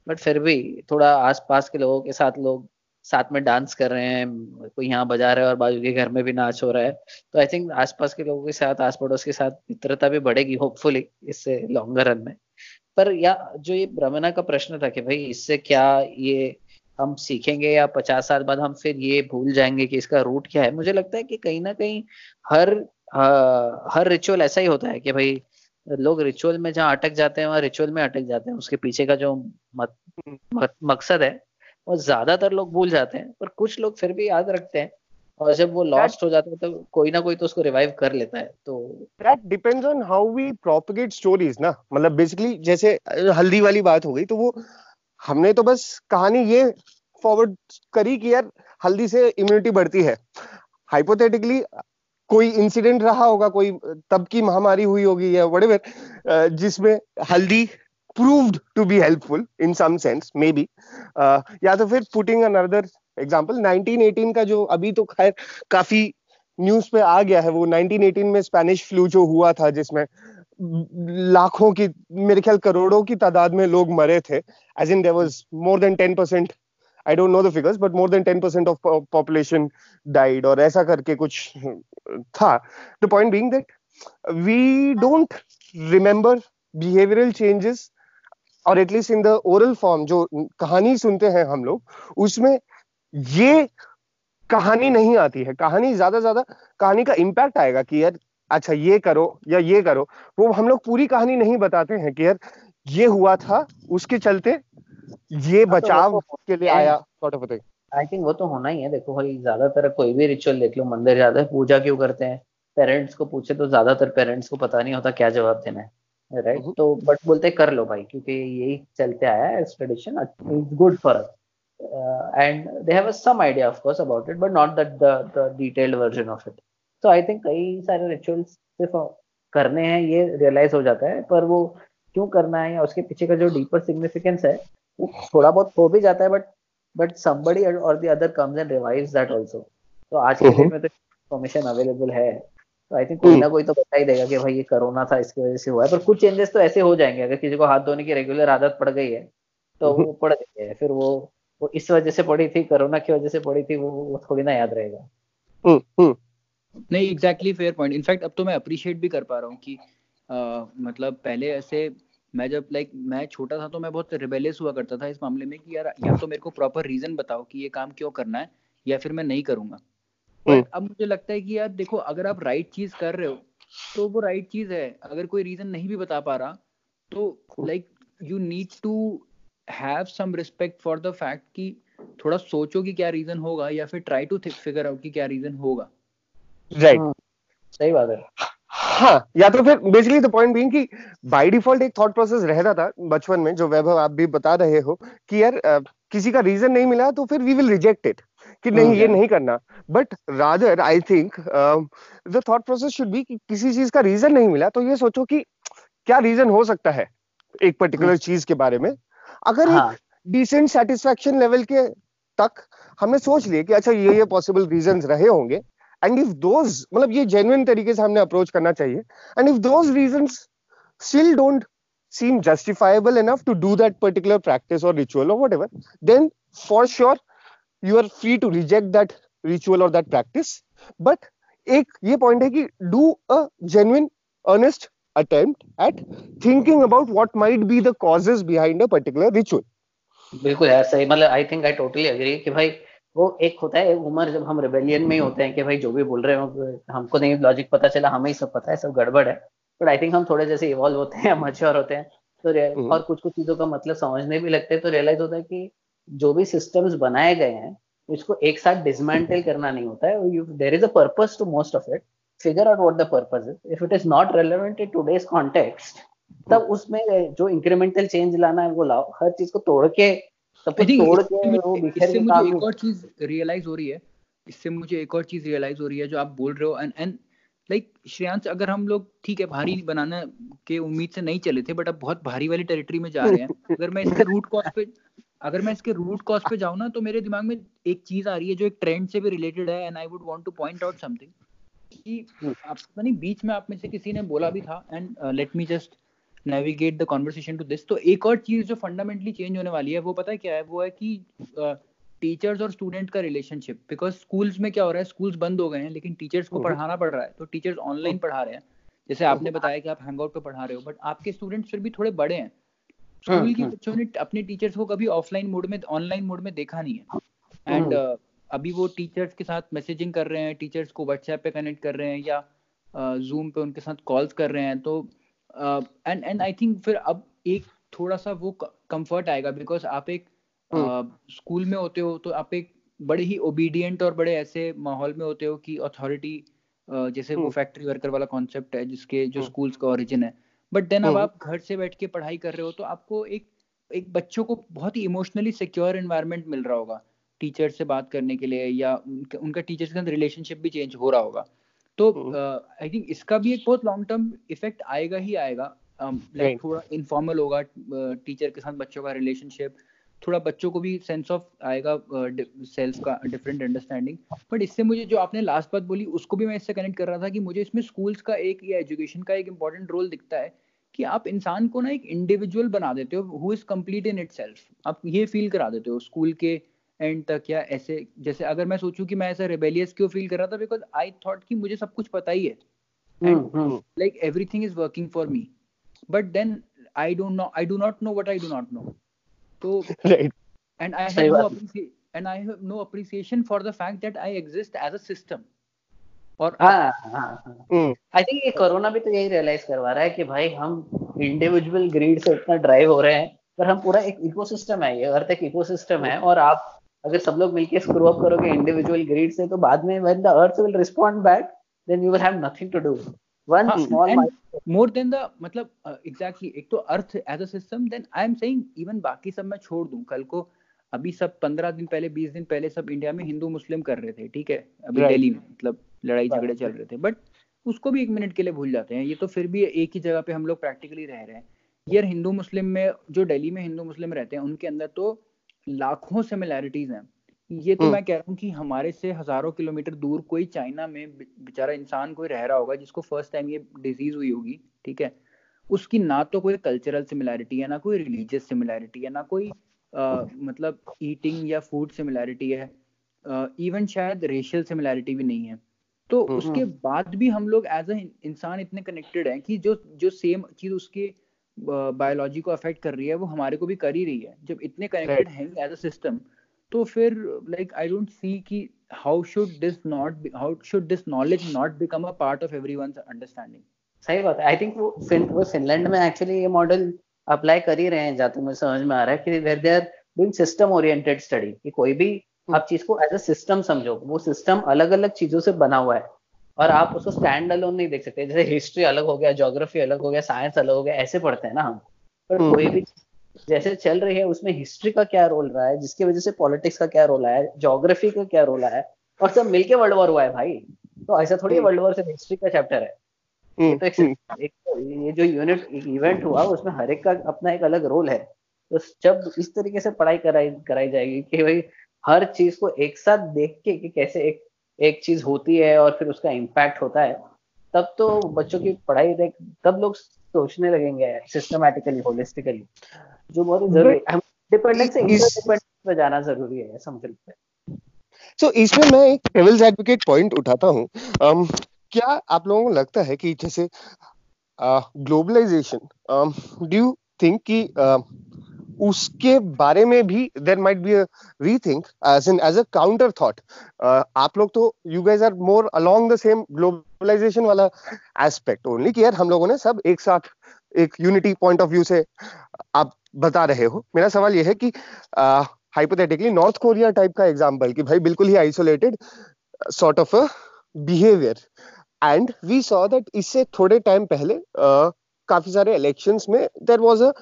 बट फिर भी थोड़ा आसपास के लोगों के साथ लोग साथ में डांस कर रहे हैं कोई यहाँ बजा रहा है और बाजू के घर में भी नाच हो रहा है तो आई थिंक आसपास के लोगों के साथ आस पड़ोस के साथ मित्रता भी बढ़ेगी होपफुली इससे लॉन्गर रन में। पर या जो ये ब्रह्मना का प्रश्न था कि भाई इससे क्या ये हम सीखेंगे या पचास साल बाद हम फिर ये भूल जाएँगे कि इसका रूट क्या है? मुझे लगता है कि कहीं ना कहीं हर आ, हर रिचुअल ऐसा ही होता है कि भाई लोग रिचुअल में जहाँ अटक जाते हैं वहाँ रिचुअल में अटक जाते हैं। उसके पीछे का जो मत, मत, मकसद है वो ज़्यादातर लोग भूल जाते हैं। पर कुछ लोग फिर भी याद रखते हैं। और जब वो लॉस्ट हो जाता है तो कोई ना कोई तो उसको रिवाइव कर लेता है तो that depends on how we propagate stories ना। मतलब बेसिकली जैसे हल्दी वाली बात हो गई तो वो हमने तो बस कहानी ये फॉरवर्ड करी कि यार हल्दी से इम्यूनिटी बढ़ती है। हाइपोथेटिकली कोई इंसिडेंट रहा होगा कोई तब की महामारी हुई होगी या वट जिसमें haldi proved to be helpful in some sense maybe या तो फिर पुटिंग अनदर एग्ज़ाम्पल 1918 का जो अभी तो खैर काफ़ी न्यूज़ पे आ गया है वो 1918 में स्पेनिश फ्लू जो हुआ था जिसमें लाखों की, मेरे ख्याल करोड़ों की तादाद में लोग मरे थे as in there was more than ten percent I don't know the figures but more than ten percent of population died और ऐसा करके कुछ, था। The point being that we don't remember behavioural changes और at least in the oral form जो कहानी सुनते हैं हम लोग, उसमें ये कहानी नहीं आती है। कहानी ज़्यादा ज़्यादा कहानी का इम्पैक्ट आएगा कि यार अच्छा ये करो या ये करो। वो हम लोग पूरी कहानी नहीं बताते हैं कि यार ये हुआ था उसके चलते ये हाँ, तो बचाव तो के लिए आया sort of thing I think वो तो होना ही है। देखो भाई ज़्यादातर कोई भी रिचुअल देख लो मंदिर जाते हैं पूजा क्यों करते हैं? पेरेंट्स को पूछे तो ज़्यादातर पेरेंट्स को पता नहीं होता क्या जवाब देना है राइट right? तो बट बोलते कर लो भाई क्योंकि यही चलते आया है tradition it's good for us and they have some idea of course about it but not that the the detailed version of it so I think कई सारे रिचुअल्स सिर्फ़ करने हैं ये रियलाइज़ हो जाता है पर वो क्यों करना है या उसके पीछे का जो डीपर सिग्निफिकेंस है वो थोड़ा बहुत हो भी जाता है बट बट somebody और the other comes and revives that also तो आज के डेट में तो इन्फॉर्मेशन अवेलेबल है. तो आई थिंक कोई ना कोई तो बता ही देगा कि भाई ये कोरोना था इसकी वजह से हुआ है पर कुछ चेंजेस तो ऐसे हो जाएँगे अगर किसी को हाथ धोने की रेगुलर आदत पड़ गई है तो वो पड़ गई है फिर वो वो इस वजह से पड़ी थी कोरोना की वजह से पड़ी थी वो, वो थोड़ी ना याद रहेगा। नहीं एग्जैक्टली फेयर पॉइंट इनफैक्ट अब तो मैं अप्रिशिएट भी कर पा रहा हूँ कि आ, मतलब पहले ऐसे मैं जब लाइक like, मैं छोटा था तो मैं बहुत रिबेलियस हुआ करता था इस मामले में कि यार या तो मेरे को प्रॉपर रीजन बताओ कि ये काम क्यों करना है या फिर मैं नहीं करूँगा। हम्म। अब मुझे लगता है कि यार देखो अगर आप राइट चीज़ कर रहे हो तो वो राइट चीज़ है। अगर कोई रीजन नहीं भी बता पा रहा तो like you need to have some respect for the fact कि थोड़ा सोचो कि क्या रीजन होगा या फिर ट्राई टू फिगर आउट कि क्या रीजन होगा। Right right. सही बात है। हाँ या तो फिर बेसिकली द पॉइंट बीइंग कि बाय डिफ़ॉल्ट एक थॉट प्रोसेस रहता था बचपन में जो वैभव आप भी बता रहे हो कि यार किसी का रीजन नहीं मिला तो फिर वी विल रिजेक्ट इट कि नहीं ये नहीं करना। But rather I think the thought process should be कि किसी चीज़ का रीजन नहीं मिला तो ये सोचो कि क्या रीजन हो सकता है एक पर्टिकुलर हाँ। चीज़ के बारे में। अगर हाँ. डिसेंट सेटिस्फेक्शन लेवल के तक हमने सोच लिए कि अच्छा ये ये पॉसिबल रीजंस रहे होंगे एंड इफ़ दोज मतलब ये जेन्युइन तरीके से हमने अप्रोच करना चाहिए and if those reasons still don't seem justifiable enough to do that particular practice और रिचुअल और whatever then for sure you are free to reject that ritual और दैट प्रैक्टिस बट एक ये पॉइंट है कि do a genuine earnest attempt at thinking about what might be the causes behind a particular ritual बिल्कुल यार सही मतलब I think I totally agree कि भाई वो एक होता है उम्र जब हम रिबेलियन में ही होते हैं कि भाई जो भी बोल रहे हो हमको नहीं लॉजिक पता चला हमें ही सब पता है सब गड़बड़ है। बट आई थिंक हम थोड़े जैसे इवॉल्व होते हैं मच्योर होते हैं तो हम्म। और कुछ कुछ चीज़ों का मतलब समझने भी लगते हैं तो रियलाइज़ होता है कि जो भी सिस्टम्स बनाए गए हैं उसको एक साथ डिसमेंटल करना नहीं होता है there is a purpose to most of it figure out what the purpose is if it is not relevant in today's context तब उसमें जो इंक्रीमेंटल चेंज लाना है वो लाओ। हर चीज़ को तोड़ के इससे मुझे एक और चीज़ रियलाइज़ हो रही है। इससे मुझे एक और चीज़ रियलाइज़ हो रही है जो आप बोल रहे हो। एंड एंड लाइक श्रेयांश अगर हम लोग ठीक है भारी बनाना के उम्मीद से नहीं चले थे बट अब बहुत भारी वाली टेरिटरी में जा रहे हैं। अगर मैं इसके रूट कॉज पे अगर मैं इसके रूट कॉज पे जाऊँ ना तो मेरे दिमाग में एक चीज़ आ रही है जो एक ट्रेंड से भी रिलेटेड है and I would want to point out something कि आप नहीं बीच में आप में से किसी ने बोला भी था and let me just navigate the conversation to this तो एक और चीज़ जो फंडामेंटली चेंज होने वाली है वो पता है क्या है? वो है कि टीचर्स और स्टूडेंट का रिलेशनशिप बिकॉज़ स्कूल्स में क्या हो रहा है? स्कूल्स बंद हो गए हैं लेकिन टीचर्स को पढ़ाना पड़ रहा है। तो टीचर्स ऑनलाइन पढ़ा रहे हैं। जैसे आपने बताया कि आप हैंगआउट पे पढ़ा रहे हो बट आपके स्टूडेंट्स फिर भी थोड़े बड़े हैं। स्कूल के बच्चों ने अपने टीचर्स को कभी ऑफलाइन मोड में ऑनलाइन मोड में देखा नहीं है। एंड uh, अभी वो टीचर्स के साथ मैसेजिंग कर रहे हैं टीचर्स को व्हाट्सएप पे कनेक्ट कर रहे हैं या जूम पे उनके साथ कॉल्स कर रहे हैं तो एंड एंड आई थिंक फिर अब एक थोड़ा सा वो कंफर्ट आएगा बिकॉज़ आप एक स्कूल uh, में होते हो तो आप एक बड़े ही ओबीडियंट और बड़े ऐसे माहौल में होते हो कि अथॉरिटी uh, जैसे वो फैक्ट्री वर्कर वाला कॉन्सेप्ट है जिसके जो स्कूल्स का ओरिजिन है। बट देन अब आप घर से बैठ के पढ़ाई कर रहे हो तो आपको एक एक बच्चों को बहुत ही इमोशनली सिक्योर एनवायरनमेंट मिल रहा होगा। टीचर से बात करने के लिए या उनका, उनका टीचर के साथ रिलेशनशिप भी चेंज हो रहा होगा। तो आई थिंक इसका भी एक बहुत लॉन्ग टर्म इफ़ेक्ट आएगा ही आएगा। लाइक थोड़ा इनफॉर्मल होगा टीचर के साथ बच्चों का रिलेशनशिप थोड़ा बच्चों को भी सेंस ऑफ़ आएगा सेल्फ का डिफरेंट अंडरस्टैंडिंग बट इससे मुझे जो आपने लास्ट बात बोली उसको भी मैं इससे कनेक्ट कर रहा था कि मुझे इसमें स्कूल्स का एक या एजुकेशन का एक इंपॉर्टेंट रोल दिखता है कि आप इंसान को ना एक इंडिविजुअल बना देते हो who is complete in it आप ये फील करा देते हो स्कूल के एंड तक या ऐसे जैसे अगर मैं सोचूं कि मैं ऐसा रेबेलियस क्यों फील कर रहा था बिकॉज़ आई थॉट कि मुझे सब कुछ पता ही है। Like everything is working for me but then I don't know I do not know what I do not know तो and I have no and I have no appreciation for the fact that I exist as a system और I think हाँ, हाँ, हाँ। हम्म। ये corona भी तो यही realise करवा रहा है कि भाई हम इंडिविजुअल ग्रीड से इतना ड्राइव हो रहे हैं पर हम पूरा एक इकोसिस्टम है ये अर्थ एक इकोसिस्टम है और आप अगर सब लोग मिलके स्क्रू अप करोगे इंडिविजुअल ग्रीड से तो बाद में when the earth will respond back then you will have nothing to do one small more than the मतलब एग्जैक्टली uh, एक तो earth as a system then I am saying even बाकी सब मैं छोड़ दूँ। कल को अभी सब पंद्रह दिन पहले बीस दिन पहले सब इंडिया में हिंदू मुस्लिम कर रहे थे ठीक है? अभी right. दिल्ली में मतलब लड़ाई झगड़े चल रहे थे बट उसको भी एक मिनट के लिए भूल जाते हैं। ये तो फिर भी एक ही जगह पे हम लोग प्रैक्टिकली रह रहे हैं। यार हिंदू मुस्लिम में जो दिल्ली में हिंदू मुस्लिम रहते हैं उनके अंदर तो लाखों सिमिलैरिटीज हैं ये तो हम्म। मैं कह रहा हूँ कि हमारे से हज़ारों किलोमीटर दूर कोई चाइना में बेचारा इंसान कोई रह रहा होगा जिसको फ़र्स्ट टाइम ये डिज़ीज़ हुई होगी ठीक है उसकी ना तो कोई कल्चरल सिमिलैरिटी है ना कोई रिलीजियस सिमिलैरिटी है ना कोई आ, मतलब ईटिंग या फ़ूड सिमिलैरिटी है इवन शायद रेशियल सिमिलैरिटी भी नहीं है तो हम्म, उसके हम्म। बाद भी हम लोग एज अ इंसान इतने कनेक्टेड हैं कि जो जो सेम चीज़ उसके बायोलॉजी को अफेक्ट कर रही है वो हमारे को भी कर ही रही है। जब इतने कनेक्टेड हैं एज अ सिस्टम तो फिर लाइक आई डोंट सी कि how should this not how should this knowledge not become a part of everyone's understanding सही बात है। आई थिंक वो फिन, वो फिनलैंड में एक्चुअली ये मॉडल अप्लाई कर ही रहे हैं जहाँ तक मुझे समझ में आ रहा है कि where they are doing system oriented study कि कोई भी आप चीज़ को एज अ सिस्टम समझो। वो सिस्टम अलग अलग चीज़ों से बना हुआ है। और आप उसको स्टैंड अलोन नहीं देख सकते। जैसे हिस्ट्री अलग हो गया ज्योग्राफी अलग हो गया साइंस अलग हो गया ऐसे पढ़ते हैं ना हम। पर हम्म। कोई भी जैसे चल रही है उसमें हिस्ट्री का क्या रोल रहा है जिसकी वजह से पॉलिटिक्स का क्या रोल है ज्योग्राफी का क्या रोल है और सब मिलके वर्ल्ड वॉर हुआ है भाई। तो ऐसा थोड़ी वर्ल्ड वॉर सिर्फ़ हिस्ट्री का चैप्टर है। ये तो एक, हम्म। एक ये जो यूनिट इवेंट हुआ उसमें हर एक का अपना एक अलग रोल है। तो जब इस तरीके से पढ़ाई कराई कराई जाएगी कि भाई हर चीज़ को एक साथ देख के कि कैसे एक एक चीज़ होती है और फिर उसका इम्पैक्ट होता है तब तो बच्चों की पढ़ाई देख तब लोग सोचने लगेंगे सिस्टमेटिकली होलिस्टिकली जो बहुत ज़रूरी है। डिपेंडेंस से जाना ज़रूरी है ऐसा मुझे लगता है। सो so, इसमें मैं एक डेविल्स एडवोकेट पॉइंट उठाता हूँ। Um, क्या आप लोगों को लगता है कि जैसे ग्लोबलाइजेशन डू यू थिंक कि uh, उसके बारे में भी there might be rethink as an as a counter thought आप लोग तो you guys are more along the same globalisation वाला एस्पेक्ट ओनली कि यार हम लोगों ने सब एक साथ एक यूनिटी पॉइंट ऑफ़ व्यू से आप बता रहे हो। मेरा सवाल यह है कि हाइपोथेटिकली नॉर्थ कोरिया टाइप का एग्ज़ाम्पल कि भाई बिल्कुल ही isolated sort of behaviour and we saw that इससे थोड़े टाइम पहले uh, काफ़ी सारे इलेक्शंस में there was a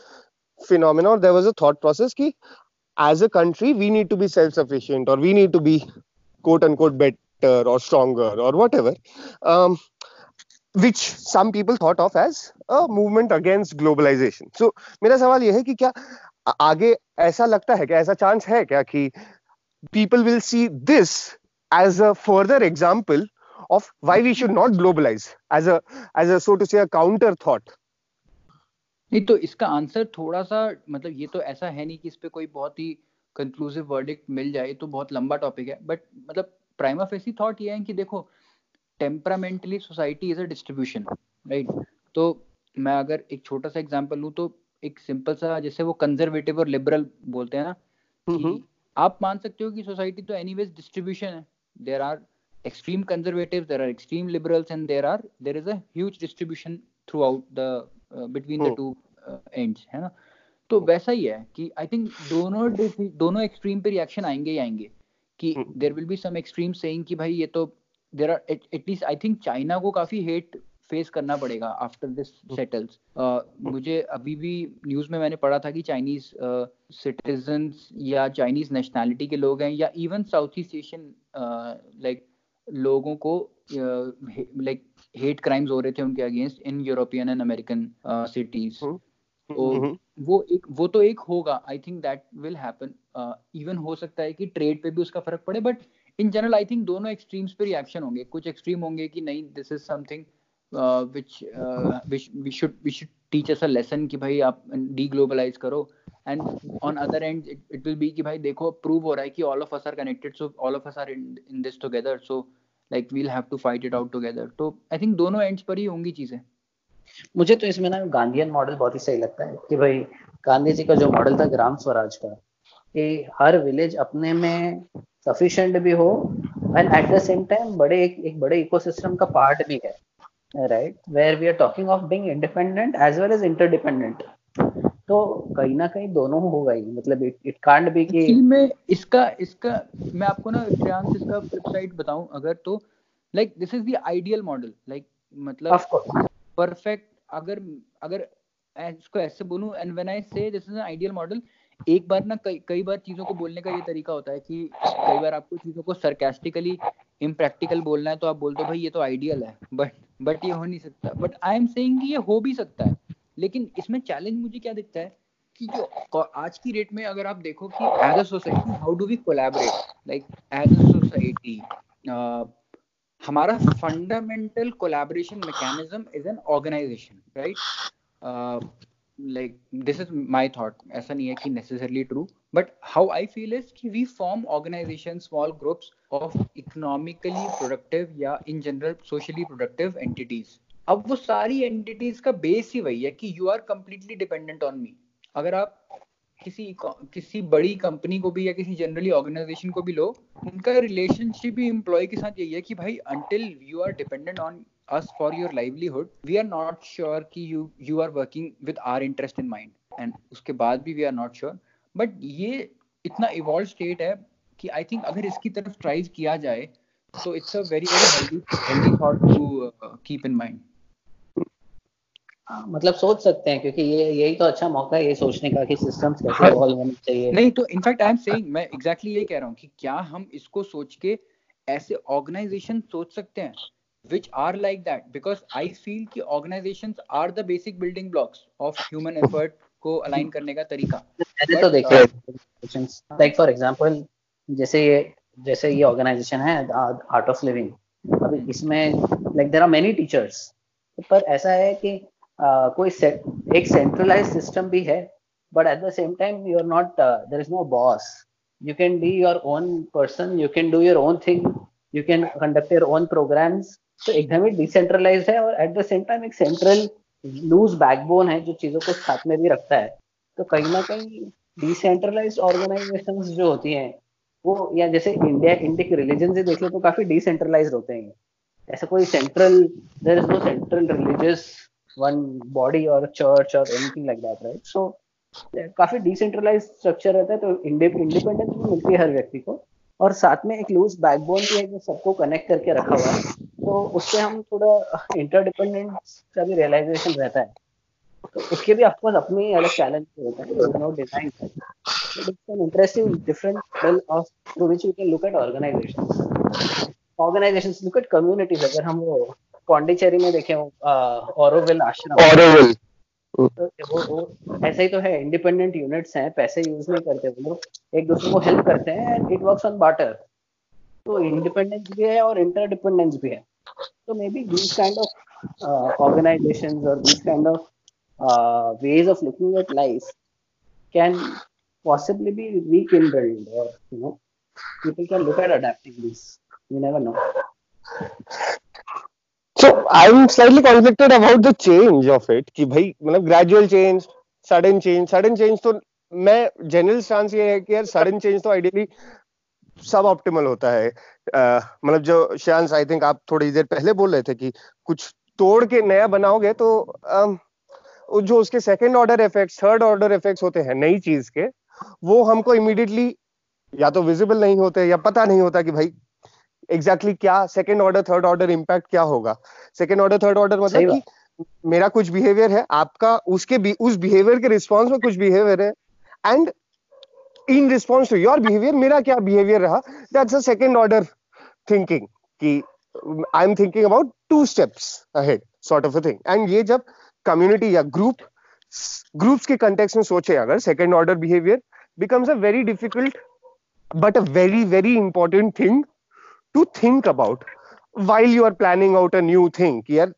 phenomena or there was a thought process ki as a country we need to be self sufficient or we need to be quote unquote better or stronger or whatever um, which some people thought of as a movement against globalization so मेरा सवाल ये है कि क्या आगे ऐसा लगता है क्या ऐसा चांस है क्या कि people will see this as a further example of why we should not globalize as a as a so to say a counter thought नहीं तो इसका आंसर थोड़ा सा मतलब ये तो ऐसा है नहीं कि इस पे कोई बहुत ही कंक्लूसिव वर्डिक्ट मिल जाए तो बहुत लंबा टॉपिक है। बट मतलब प्राइमा फेसी थॉट ये है कि देखो temperamentally society is a distribution right तो मैं अगर एक छोटा सा एग्जांपल लूँ तो एक सिंपल सा जैसे वो कंजर्वेटिव और लिबरल बोलते हैं ना कि आप मान सकते हो कि सोसाइटी तो एनीवेज डिस्ट्रीब्यूशन है। There are extreme conservative there are extreme liberals and there are there is a huge distribution throughout the between the two ends है ना? तो वैसा ही है कि आई थिंक दोनों दोनों एक्सट्रीम पे रिएक्शन आएँगे ही आएँगे कि there will be some extreme saying कि भाई ये तो there are at least I think China को काफ़ी हेट फेस करना पड़ेगा आफ्टर दिस सेटल्स मुझे अभी भी न्यूज़ में मैंने पढ़ा था कि चाइनीज़ सिटीजन uh, या चाइनीज़ नेशनैलिटी के लोग हैं या even South East Asian like लोगों को लाइक हेट क्राइम्स हो रहे थे उनके against in European and American cities तो। वो एक वो तो एक होगा I think that will happen even हो सकता है कि ट्रेड पे भी उसका फ़र्क पड़े but in general I think दोनों एक्सट्रीम्स पे रिएक्शन होंगे। कुछ एक्सट्रीम होंगे कि नहीं this is something which we should we should teach us a lesson कि भाई आप डी ग्लोबलाइज करो and on other end it will be कि भाई देखो प्रूव हो रहा है कि all of us are connected so all of us are in this together so like we'll have to fight it out together तो I think दोनों ends पर ही होंगी चीज़ें। मुझे तो इसमें ना गांधीयन मॉडल बहुत ही सही लगता है कि भाई गांधी जी का जो मॉडल था ग्राम स्वराज का कि हर विलेज अपने में सफिशिएंट भी हो and at the same time बड़े एक, एक बड़े इकोसिस्टम का पार्ट भी है right where we are talking of being independent as well as interdependent तो कहीं ना कहीं दोनों होगा ही मतलब इट इट कांट बी कि में इसका इसका मैं आपको ना इसका फ्लिप साइड बताऊँ अगर तो like this is the ideal model like मतलब परफेक्ट, अगर अगर इसको ऐसे बोलूँ and when I say this is an ideal model एक बार ना कई कई बार चीज़ों को बोलने का ये तरीका होता है कि कई बार आपको चीज़ों को सरकास्टिकली इम्प्रैक्टिकल बोलना है तो आप बोलते हो, भाई, ये तो आइडियल है। बट बट ये हो नहीं सकता। बट आई एम सेइंग ये हो भी सकता है। लेकिन इसमें चैलेंज मुझे क्या दिखता है कि जो आज की रेट में अगर आप देखो कि as a society how do we collaborate like as a society हमारा fundamental collaboration mechanism is an organisation right like this is my thought ऐसा नहीं है कि necessarily true but how I feel is कि we form organisation small groups of economically productive या in general socially productive entities अब वो सारी entities का बेस ही वही है कि you are completely dependent on me अगर आप किसी किसी बड़ी कंपनी को भी या किसी जनरली ऑर्गेनाइजेशन को भी लो, उनका रिलेशनशिप भी एम्प्लॉय के साथ यही है कि भाई until you are dependent on us for your livelihood, we are not sure कि you you are working with our interest in mind. And उसके बाद भी we are not sure. But ये इतना इवॉल्व स्टेट है कि आई थिंक अगर इसकी तरफ़ ट्राइव किया जाए तो it's a very very healthy thought to keep in mind मतलब सोच सकते हैं क्योंकि ये यही तो अच्छा मौका है ये सोचने का कि सिस्टम्स कैसे इवॉल्व हाँ। होने चाहिए। नहीं तो in fact I am saying मैं एग्जैक्टली exactly ये कह रहा हूँ कि क्या हम इसको सोच के ऐसे ऑर्गेनाइजेशन सोच सकते हैं which are like that? Because I feel कि organizations are the basic building blocks of human effort को align करने का तरीका। मैंने तो देखा है like for example जैसे ये जैसे ये ऑर्गेनाइजेशन है आर्ट ऑफ़ लिविंग अभी इसमें like there are many teachers पर ऐसा है कि कोई एक सेंट्रलाइज सिस्टम भी है but at the same time you are not there is no boss you can be your own person, you can do your own thing, you can conduct your own programs. तो एकदम ही decentralise है, और at the same time एक central loose backbone है, जो चीज़ों को साथ में भी रखता है। तो कहीं ना कहीं डिसेंट्रलाइज ऑर्गेनाइजेशन जो होती हैं, वो, या जैसे इंडिया इंडिया के रिलीजन से देख लो तो काफ़ी डिसेंट्रलाइज होते हैं। ऐसा कोई central there is no central religious one body और चर्च और anything like that right so काफ़ी डिसेंट्रलाइज स्ट्रक्चर रहता है तो इंडिपेंडेंस भी मिलती है हर व्यक्ति को। और साथ में एक लूज बैकबोन भी है जो सबको कनेक्ट करके रखा हुआ है। तो उससे हम थोड़ा इंटरडिपेंडेंस का भी रियलाइजेशन रहता है। तो उसके भी ऑफकोर्स अपनी अलग चैलेंज होता है no design it's an interesting different model of through which we can look at organisations organisations look at communities अगर हम वो पौंडीचेरी में देखे ऑरोविल आश्रम। ऑरोविल तो वो वो ऐसा ही तो है इंडिपेंडेंट यूनिट्स हैं पैसे यूज़ नहीं करते वो लोग। एक दूसरे को हेल्प करते हैं and it works on barter तो इंडिपेंडेंस भी है और इंटरडिपेंडेंस भी है। तो maybe this kind of organisations और this kind of ways of looking at life can possibly be rekindled or you know people can look at adapting this. You never know. So i'm slightly conflicted about the change of it कि भाई मतलब gradual change sudden change sudden change तो मैं general stance ये है कि यार sudden change तो आइडियली सब ऑप्टिमल होता है। मतलब जो शांस आई थिंक आप थोड़ी देर पहले बोल रहे थे कि कुछ तोड़ के नया बनाओगे तो आ, जो उसके second order effects third order effects होते हैं नई चीज़ के वो हमको इमीडिएटली या तो विजिबल नहीं होते या पता नहीं होता कि भाई एग्जैक्टली exactly क्या second order third order impact क्या होगा? सेकेंड ऑर्डर थर्ड ऑर्डर मतलब कि मेरा कुछ बिहेवियर है आपका उसके भी उस बिहेवियर के रिस्पॉन्स में कुछ बिहेवियर है and in response to your behaviour मेरा क्या बिहेवियर रहा? That's a second order thinking कि I am thinking about two steps ahead sort of a thing and ये जब कम्युनिटी या ग्रुप ग्रुप्स के कंटेक्स में सोचे अगर second order behaviour becomes a very difficult but a very very important thing to think about while you are planning out a new thing यार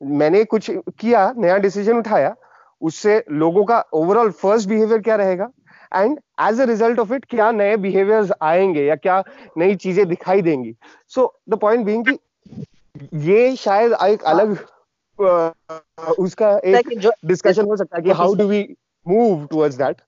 मैंने कुछ किया नया डिसीज़न उठाया उससे लोगों का ओवरऑल फ़र्स्ट बिहेवियर क्या रहेगा? And as a result of it क्या नए बिहेवियर्स आएँगे या क्या नई चीज़ें दिखाई देंगी? सो द पॉइंट बीइंग कि ये शायद एक अलग uh, उसका एक डिस्कशन हो सकता है कि how do we move towards that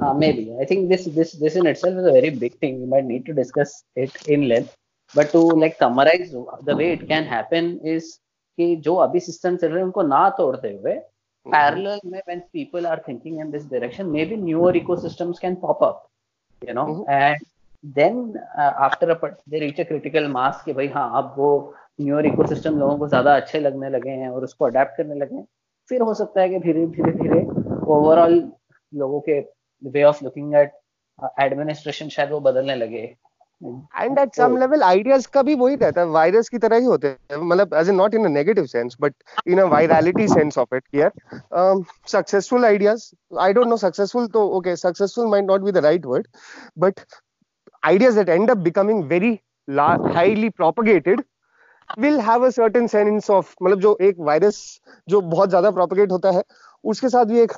Uh, maybe. I think this this this in itself is a very big thing. We might need to discuss it in length. But to like summarize the way it can happen is कि जो अभी system चल रहे हैं उनको ना तोड़ते हुए parallel में when people are thinking in this direction maybe newer ecosystems can pop up you know mm-hmm. and then after they reach a critical mass कि भाई हाँ अब वो न्यूअर इकोसिस्टम लोगों को ज़्यादा अच्छे लगने लगे हैं और उसको अडेप्ट करने लगे हैं फिर हो सकता है कि धीरे धीरे धीरे ओवरऑल लोगों के way of looking at administration शायद वो बदलने लगे। And at some level ideas का भी वही रहता है वायरस की तरह ही होते हैं। मतलब as in not in a negative sense but in a virality sense of it here successful ideas I don't know successful तो okay successful might not be the right word but ideas that end up becoming very highly propagated will have a certain sense of मतलब जो एक virus जो बहुत ज़्यादा propagate होता है उसके साथ भी एक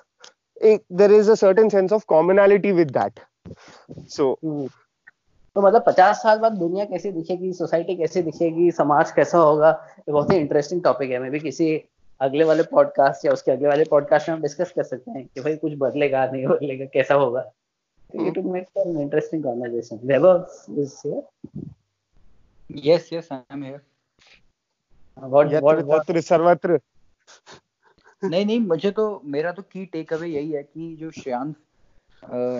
एक there is a certain sense of commonality with that so तो मतलब पचास साल बाद दुनिया कैसी दिखेगी सोसाइटी कैसी दिखेगी समाज कैसा होगा ये बहुत ही इंटरेस्टिंग टॉपिक है मैं भी किसी अगले वाले पॉडकास्ट या उसके अगले वाले पॉडकास्ट में हम डिस्कस कर सकते हैं कि भाई कुछ बदलेगा नहीं बदलेगा कैसा होगा it would make for an interesting conversation. Weber is here. Yes, yes, I am here. What, what, what, सर्वत्र नहीं नहीं, मुझे तो मेरा तो की टेक अवे यही है कि जो श्रेयांश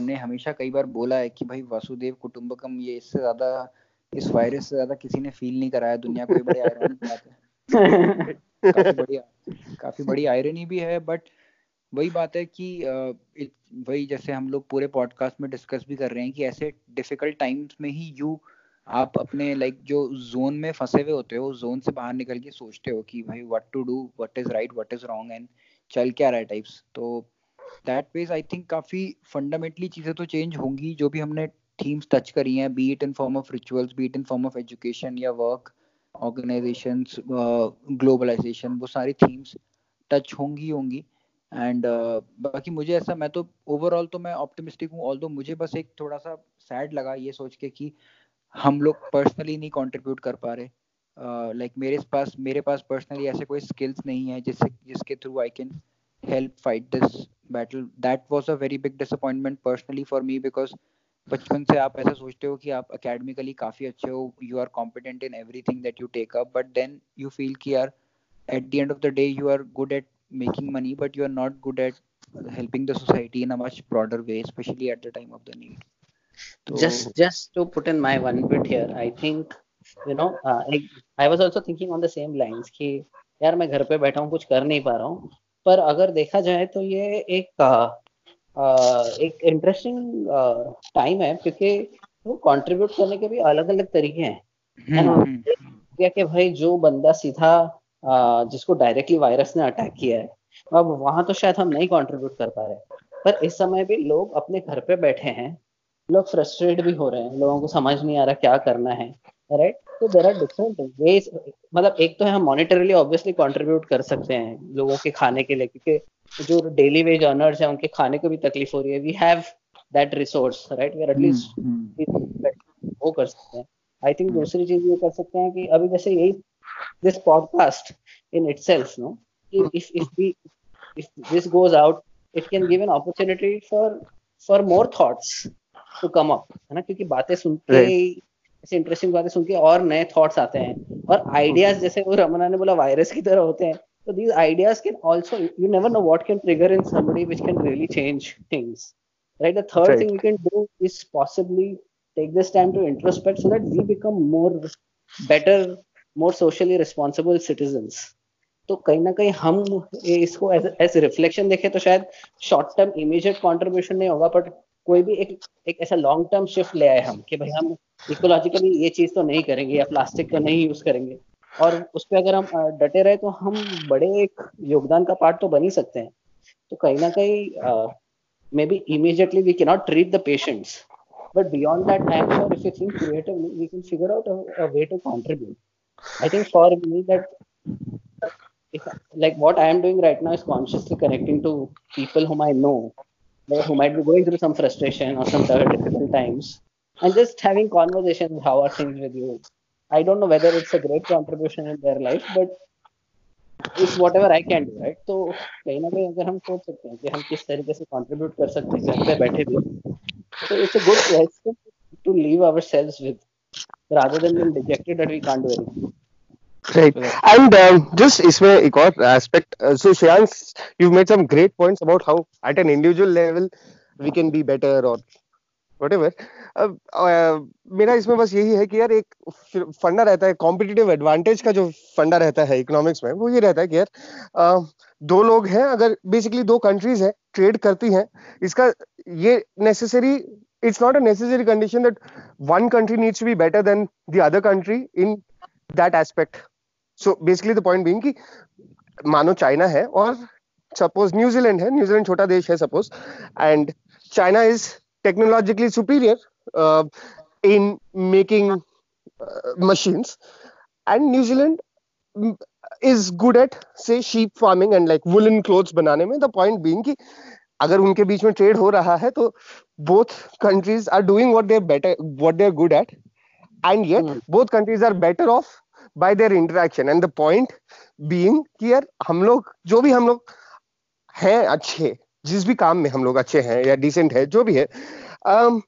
ने हमेशा कई बार बोला है कि भाई वासुदेव कुटुंबकम ये इससे ज़्यादा, इस वायरस से ज़्यादा किसी ने फील नहीं कराया, दुनिया को बड़ी आयरनी बात है। काफ़ी बड़ी काफ़ी बड़ी आयरनी भी है बट वही बात है कि वही जैसे हम लोग पूरे पॉडकास्ट में डिस्कस भी कर रहे हैं कि ऐसे डिफ़िकल्ट टाइम्स में ही यू आप अपने लाइक जो जोन में फंसे हुए होते हो जोन से बाहर निकल के सोचते हो कि भाई what to do what is right what is wrong and चल क्या रहा है टाइप्स तो दैट वेज आई थिंक काफ़ी फंडामेंटली चीज़ें तो चेंज होंगी जो भी हमने थीम्स टच करी हैं be it in form of rituals be it in form of education या वर्क ऑर्गेनाइजेशन ग्लोबलाइजेशन वो सारी थीम्स टच होंगी होंगी. एंड uh, बाकी मुझे ऐसा मैं तो ओवरऑल तो मैं ऑप्टिमिस्टिक हूँ ऑल मुझे बस एक थोड़ा सा सैड लगा ये सोच के कि हम लोग पर्सनली नहीं कॉन्ट्रीब्यूट कर पा रहे। लाइक uh, like मेरे पास मेरे पास पर्सनली ऐसे कोई स्किल्स नहीं है जिससे जिसके through I can help fight this battle that was a very big disappointment personally for me because बचपन से आप ऐसा सोचते हो कि आप अकेडमिकली काफ़ी अच्छे हो you are competent in everything that you take up but then you feel कि यार at the end of the day you are good at making money but you are not good at helping the society in a much broader way specially at the time of the need so, just just to put in my one bit here i think you know uh, I, I was also thinking on the same lines कि यार मैं घर पे बैठा हूँ कुछ कर नहीं पा रहा हूँ पर अगर देखा जाए तो ये एक आ, एक इंटरेस्टिंग टाइम है क्योंकि वो कंट्रीब्यूट करने के भी अलग अलग तरीके हैं। ना? हम्म, हम्म। कि भाई जो बंदा सीधा आ, जिसको डायरेक्टली वायरस ने अटैक किया है अब वहाँ तो शायद हम नहीं कंट्रीब्यूट कर पा रहे। पर इस समय भी लोग अपने घर पे बैठे हैं लोग फ्रस्ट्रेट भी हो रहे हैं लोगों को समझ नहीं आ रहा क्या करना है राइट तो देर आर डिफरेंट वेज मतलब एक तो है हम मॉनिटरली ऑब्वियसली कंट्रीब्यूट कर सकते हैं लोगों के खाने के लिए क्योंकि जो डेली वेज अर्नर्स हैं उनके खाने को भी तकलीफ़ हो रही है। We have that resource right we are at least वो कर सकते हैं। आई थिंक दूसरी चीज़ ये कर सकते हैं कि अभी जैसे यही this podcast in itself no if if we if this goes out it can give an opportunity for for more thoughts to come up है ना? क्योंकि बातें सुनते ही ऐसे इंटरेस्टिंग बातें सुन और नए थॉट्स आते हैं। और आइडियाज़ जैसे वो रमना ने बोला वायरस की तरह होते हैं। तो these ideas can also you never know what can trigger in some which can really change things right the third thing you can do is possibly take this time to introspect so that we become more better more socially responsible citizen तो कहीं ना कहीं हम इसको as reflection देखें तो शायद short term immediate contribution नहीं होगा बट कोई भी एक एक ऐसा लॉन्ग टर्म शिफ्ट ले आए हम कि भाई हम इकोलॉजिकली ये चीज़ तो नहीं करेंगे या प्लास्टिक तो नहीं यूज़ करेंगे। और उस पर अगर हम डटे रहे तो हम बड़े एक योगदान का पार्ट तो बन ही सकते हैं। तो कहीं ना कहीं maybe immediately we can not treat the patients but beyond that time if you think we can figure out way to contribute I think for me that like what I am doing right now is consciously connecting to people whom I know who might be going through some frustration or some difficult times and just having conversations how are things with you i don't know whether it's a great contribution in their life but it's whatever i can do right तो कहीं ना कहीं अगर हम सोच सकते हैं कि हम किस तरीके से कंट्रीब्यूट कर सकते हैं घर पे बैठे भी तो it's a good question to leave ourselves with rather than being dejected that we can't do anything Right. And um, just इसमें एक और aspect. Uh, so Shreyansh, you've made some great points about how at an individual level we can be better or whatever. मेरा इसमें बस यही है कि यार एक फंडा रहता है कॉम्पिटिटिव एडवांटेज का जो फंडा रहता है इकोनॉमिक्स में वो ये रहता है कि यार दो लोग हैं अगर बेसिकली दो कंट्रीज़ हैं ट्रेड करती हैं इसका ये necessary it's not a necessary condition that one country needs to be better than the other country in that aspect so basically point being कि मानो चाइना है और सपोज़ न्यूजीलैंड है। न्यूजीलैंड छोटा देश है suppose and China is technologically superior in making machines and New Zealand is good at say sheep farming and like woollen cloth बनाने में द पॉइंट बींग कि अगर उनके बीच में ट्रेड हो रहा है तो both countries are doing what they what good at and yet both countries are better off by their interaction and the point being हम लोग जो भी हम लोग हैं अच्छे जिस भी काम में हम लोग अच्छे हैं या डिसेंट है जो भी है um,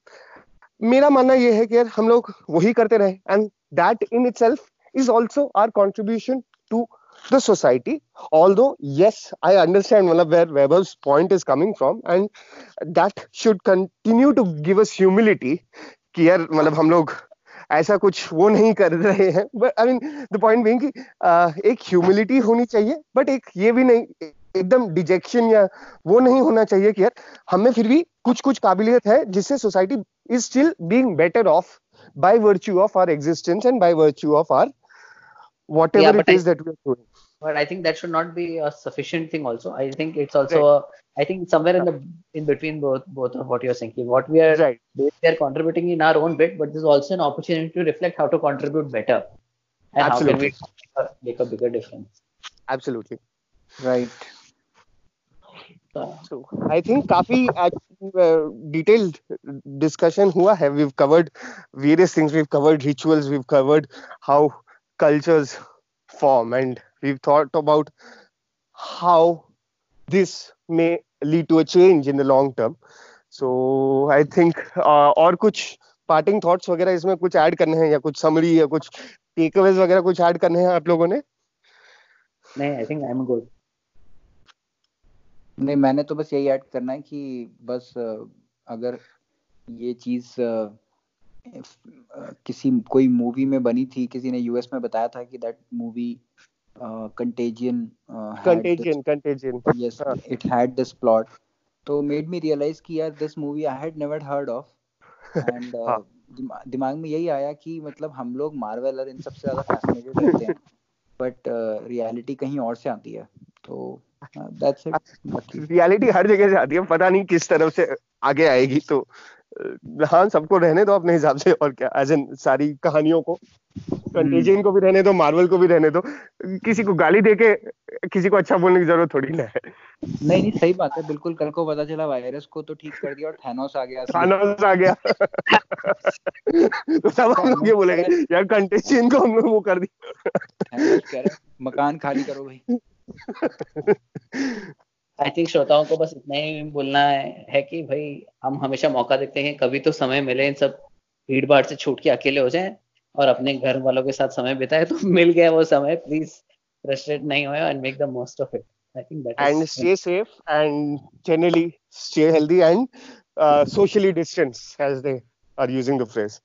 मेरा मानना यह है कि यार हम लोग वही करते रहे। And that in itself is also our contribution to the society although yes I understand मतलब where Weber's point is coming from and that should continue to give us humility कि यार मतलब हम लोग ऐसा कुछ वो नहीं कर रहे हैं। But I mean the point being कि एक ह्यूमिलिटी होनी चाहिए बट एक ये भी नहीं एकदम डिजेक्शन या वो नहीं होना चाहिए कि यार हमें फिर भी कुछ कुछ काबिलियत है जिससे society is still being better off by virtue of our existence and by virtue of our whatever yeah, it is I, that we are doing but i think that should not be a sufficient thing also i think it's also right. a, i think somewhere in the in between both both of what you're saying what we are right. we are contributing in our own bit but there's also an opportunity to reflect how to contribute better and Absolutely. how can we make a bigger difference Absolutely. right so I think काफी detailed discussion हुआ है. We've covered various things. We've covered rituals. We've covered how cultures form, and we've thought about how this may lead to a change in the long term. So I think uh, और कुछ parting thoughts वगैरह इसमें कुछ add करने हैं या कुछ summary या कुछ टेकअवेज वगैरह कुछ ऐड करने हैं आप लोगों ने नहीं I think I am good नहीं मैंने तो बस यही ऐड करना है कि बस अगर ये चीज़ किसी कोई मूवी में बनी थी किसी ने यूएस में बताया था कि that movie contagion contagion contagion yes it had this plot तो मेड मी रियलाइज़ कि यार this movie I had never heard of and दिमाग में यही आया कि मतलब हम लोग मार्वल और इन सबसे ज़्यादा फैसिनेटेड रहते हैं. बट रियलिटी कहीं और से आती है. तो दैट्स रियलिटी हर जगह से आती है. पता नहीं किस तरफ़ से आगे आएगी तो. हाँ सबको रहने दो अपने हिसाब से और क्या एज एन सारी कहानियों को। कंटेजियन को भी रहने दो मार्वल को भी रहने दो। किसी को गाली देके किसी को अच्छा बोलने की ज़रूरत थोड़ी ना है। नहीं नहीं सही बात है बिल्कुल कल को पता चला वायरस को तो ठीक कर दिया और थैनोस आ गया थैनोस आ गया। तो सब हम लोग ये बोलेंगे यार कंटेजियन को हम लोग वो कर दिया। मकान खाली करो भाई। आई थिंक श्रोताओं को बस इतना ही बोलना है, है कि भाई हम हमेशा मौका देखते हैं कभी तो समय मिले इन सब भीड़ भाड़ से छूट के अकेले हो जाए और अपने घर वालों के साथ समय बिताए तो मिल गया वो समय प्लीज़ फ्रस्ट्रेट नहीं हो and make the most of it I think that and stay safe and generally stay healthy and socially distance as they are using the phrase.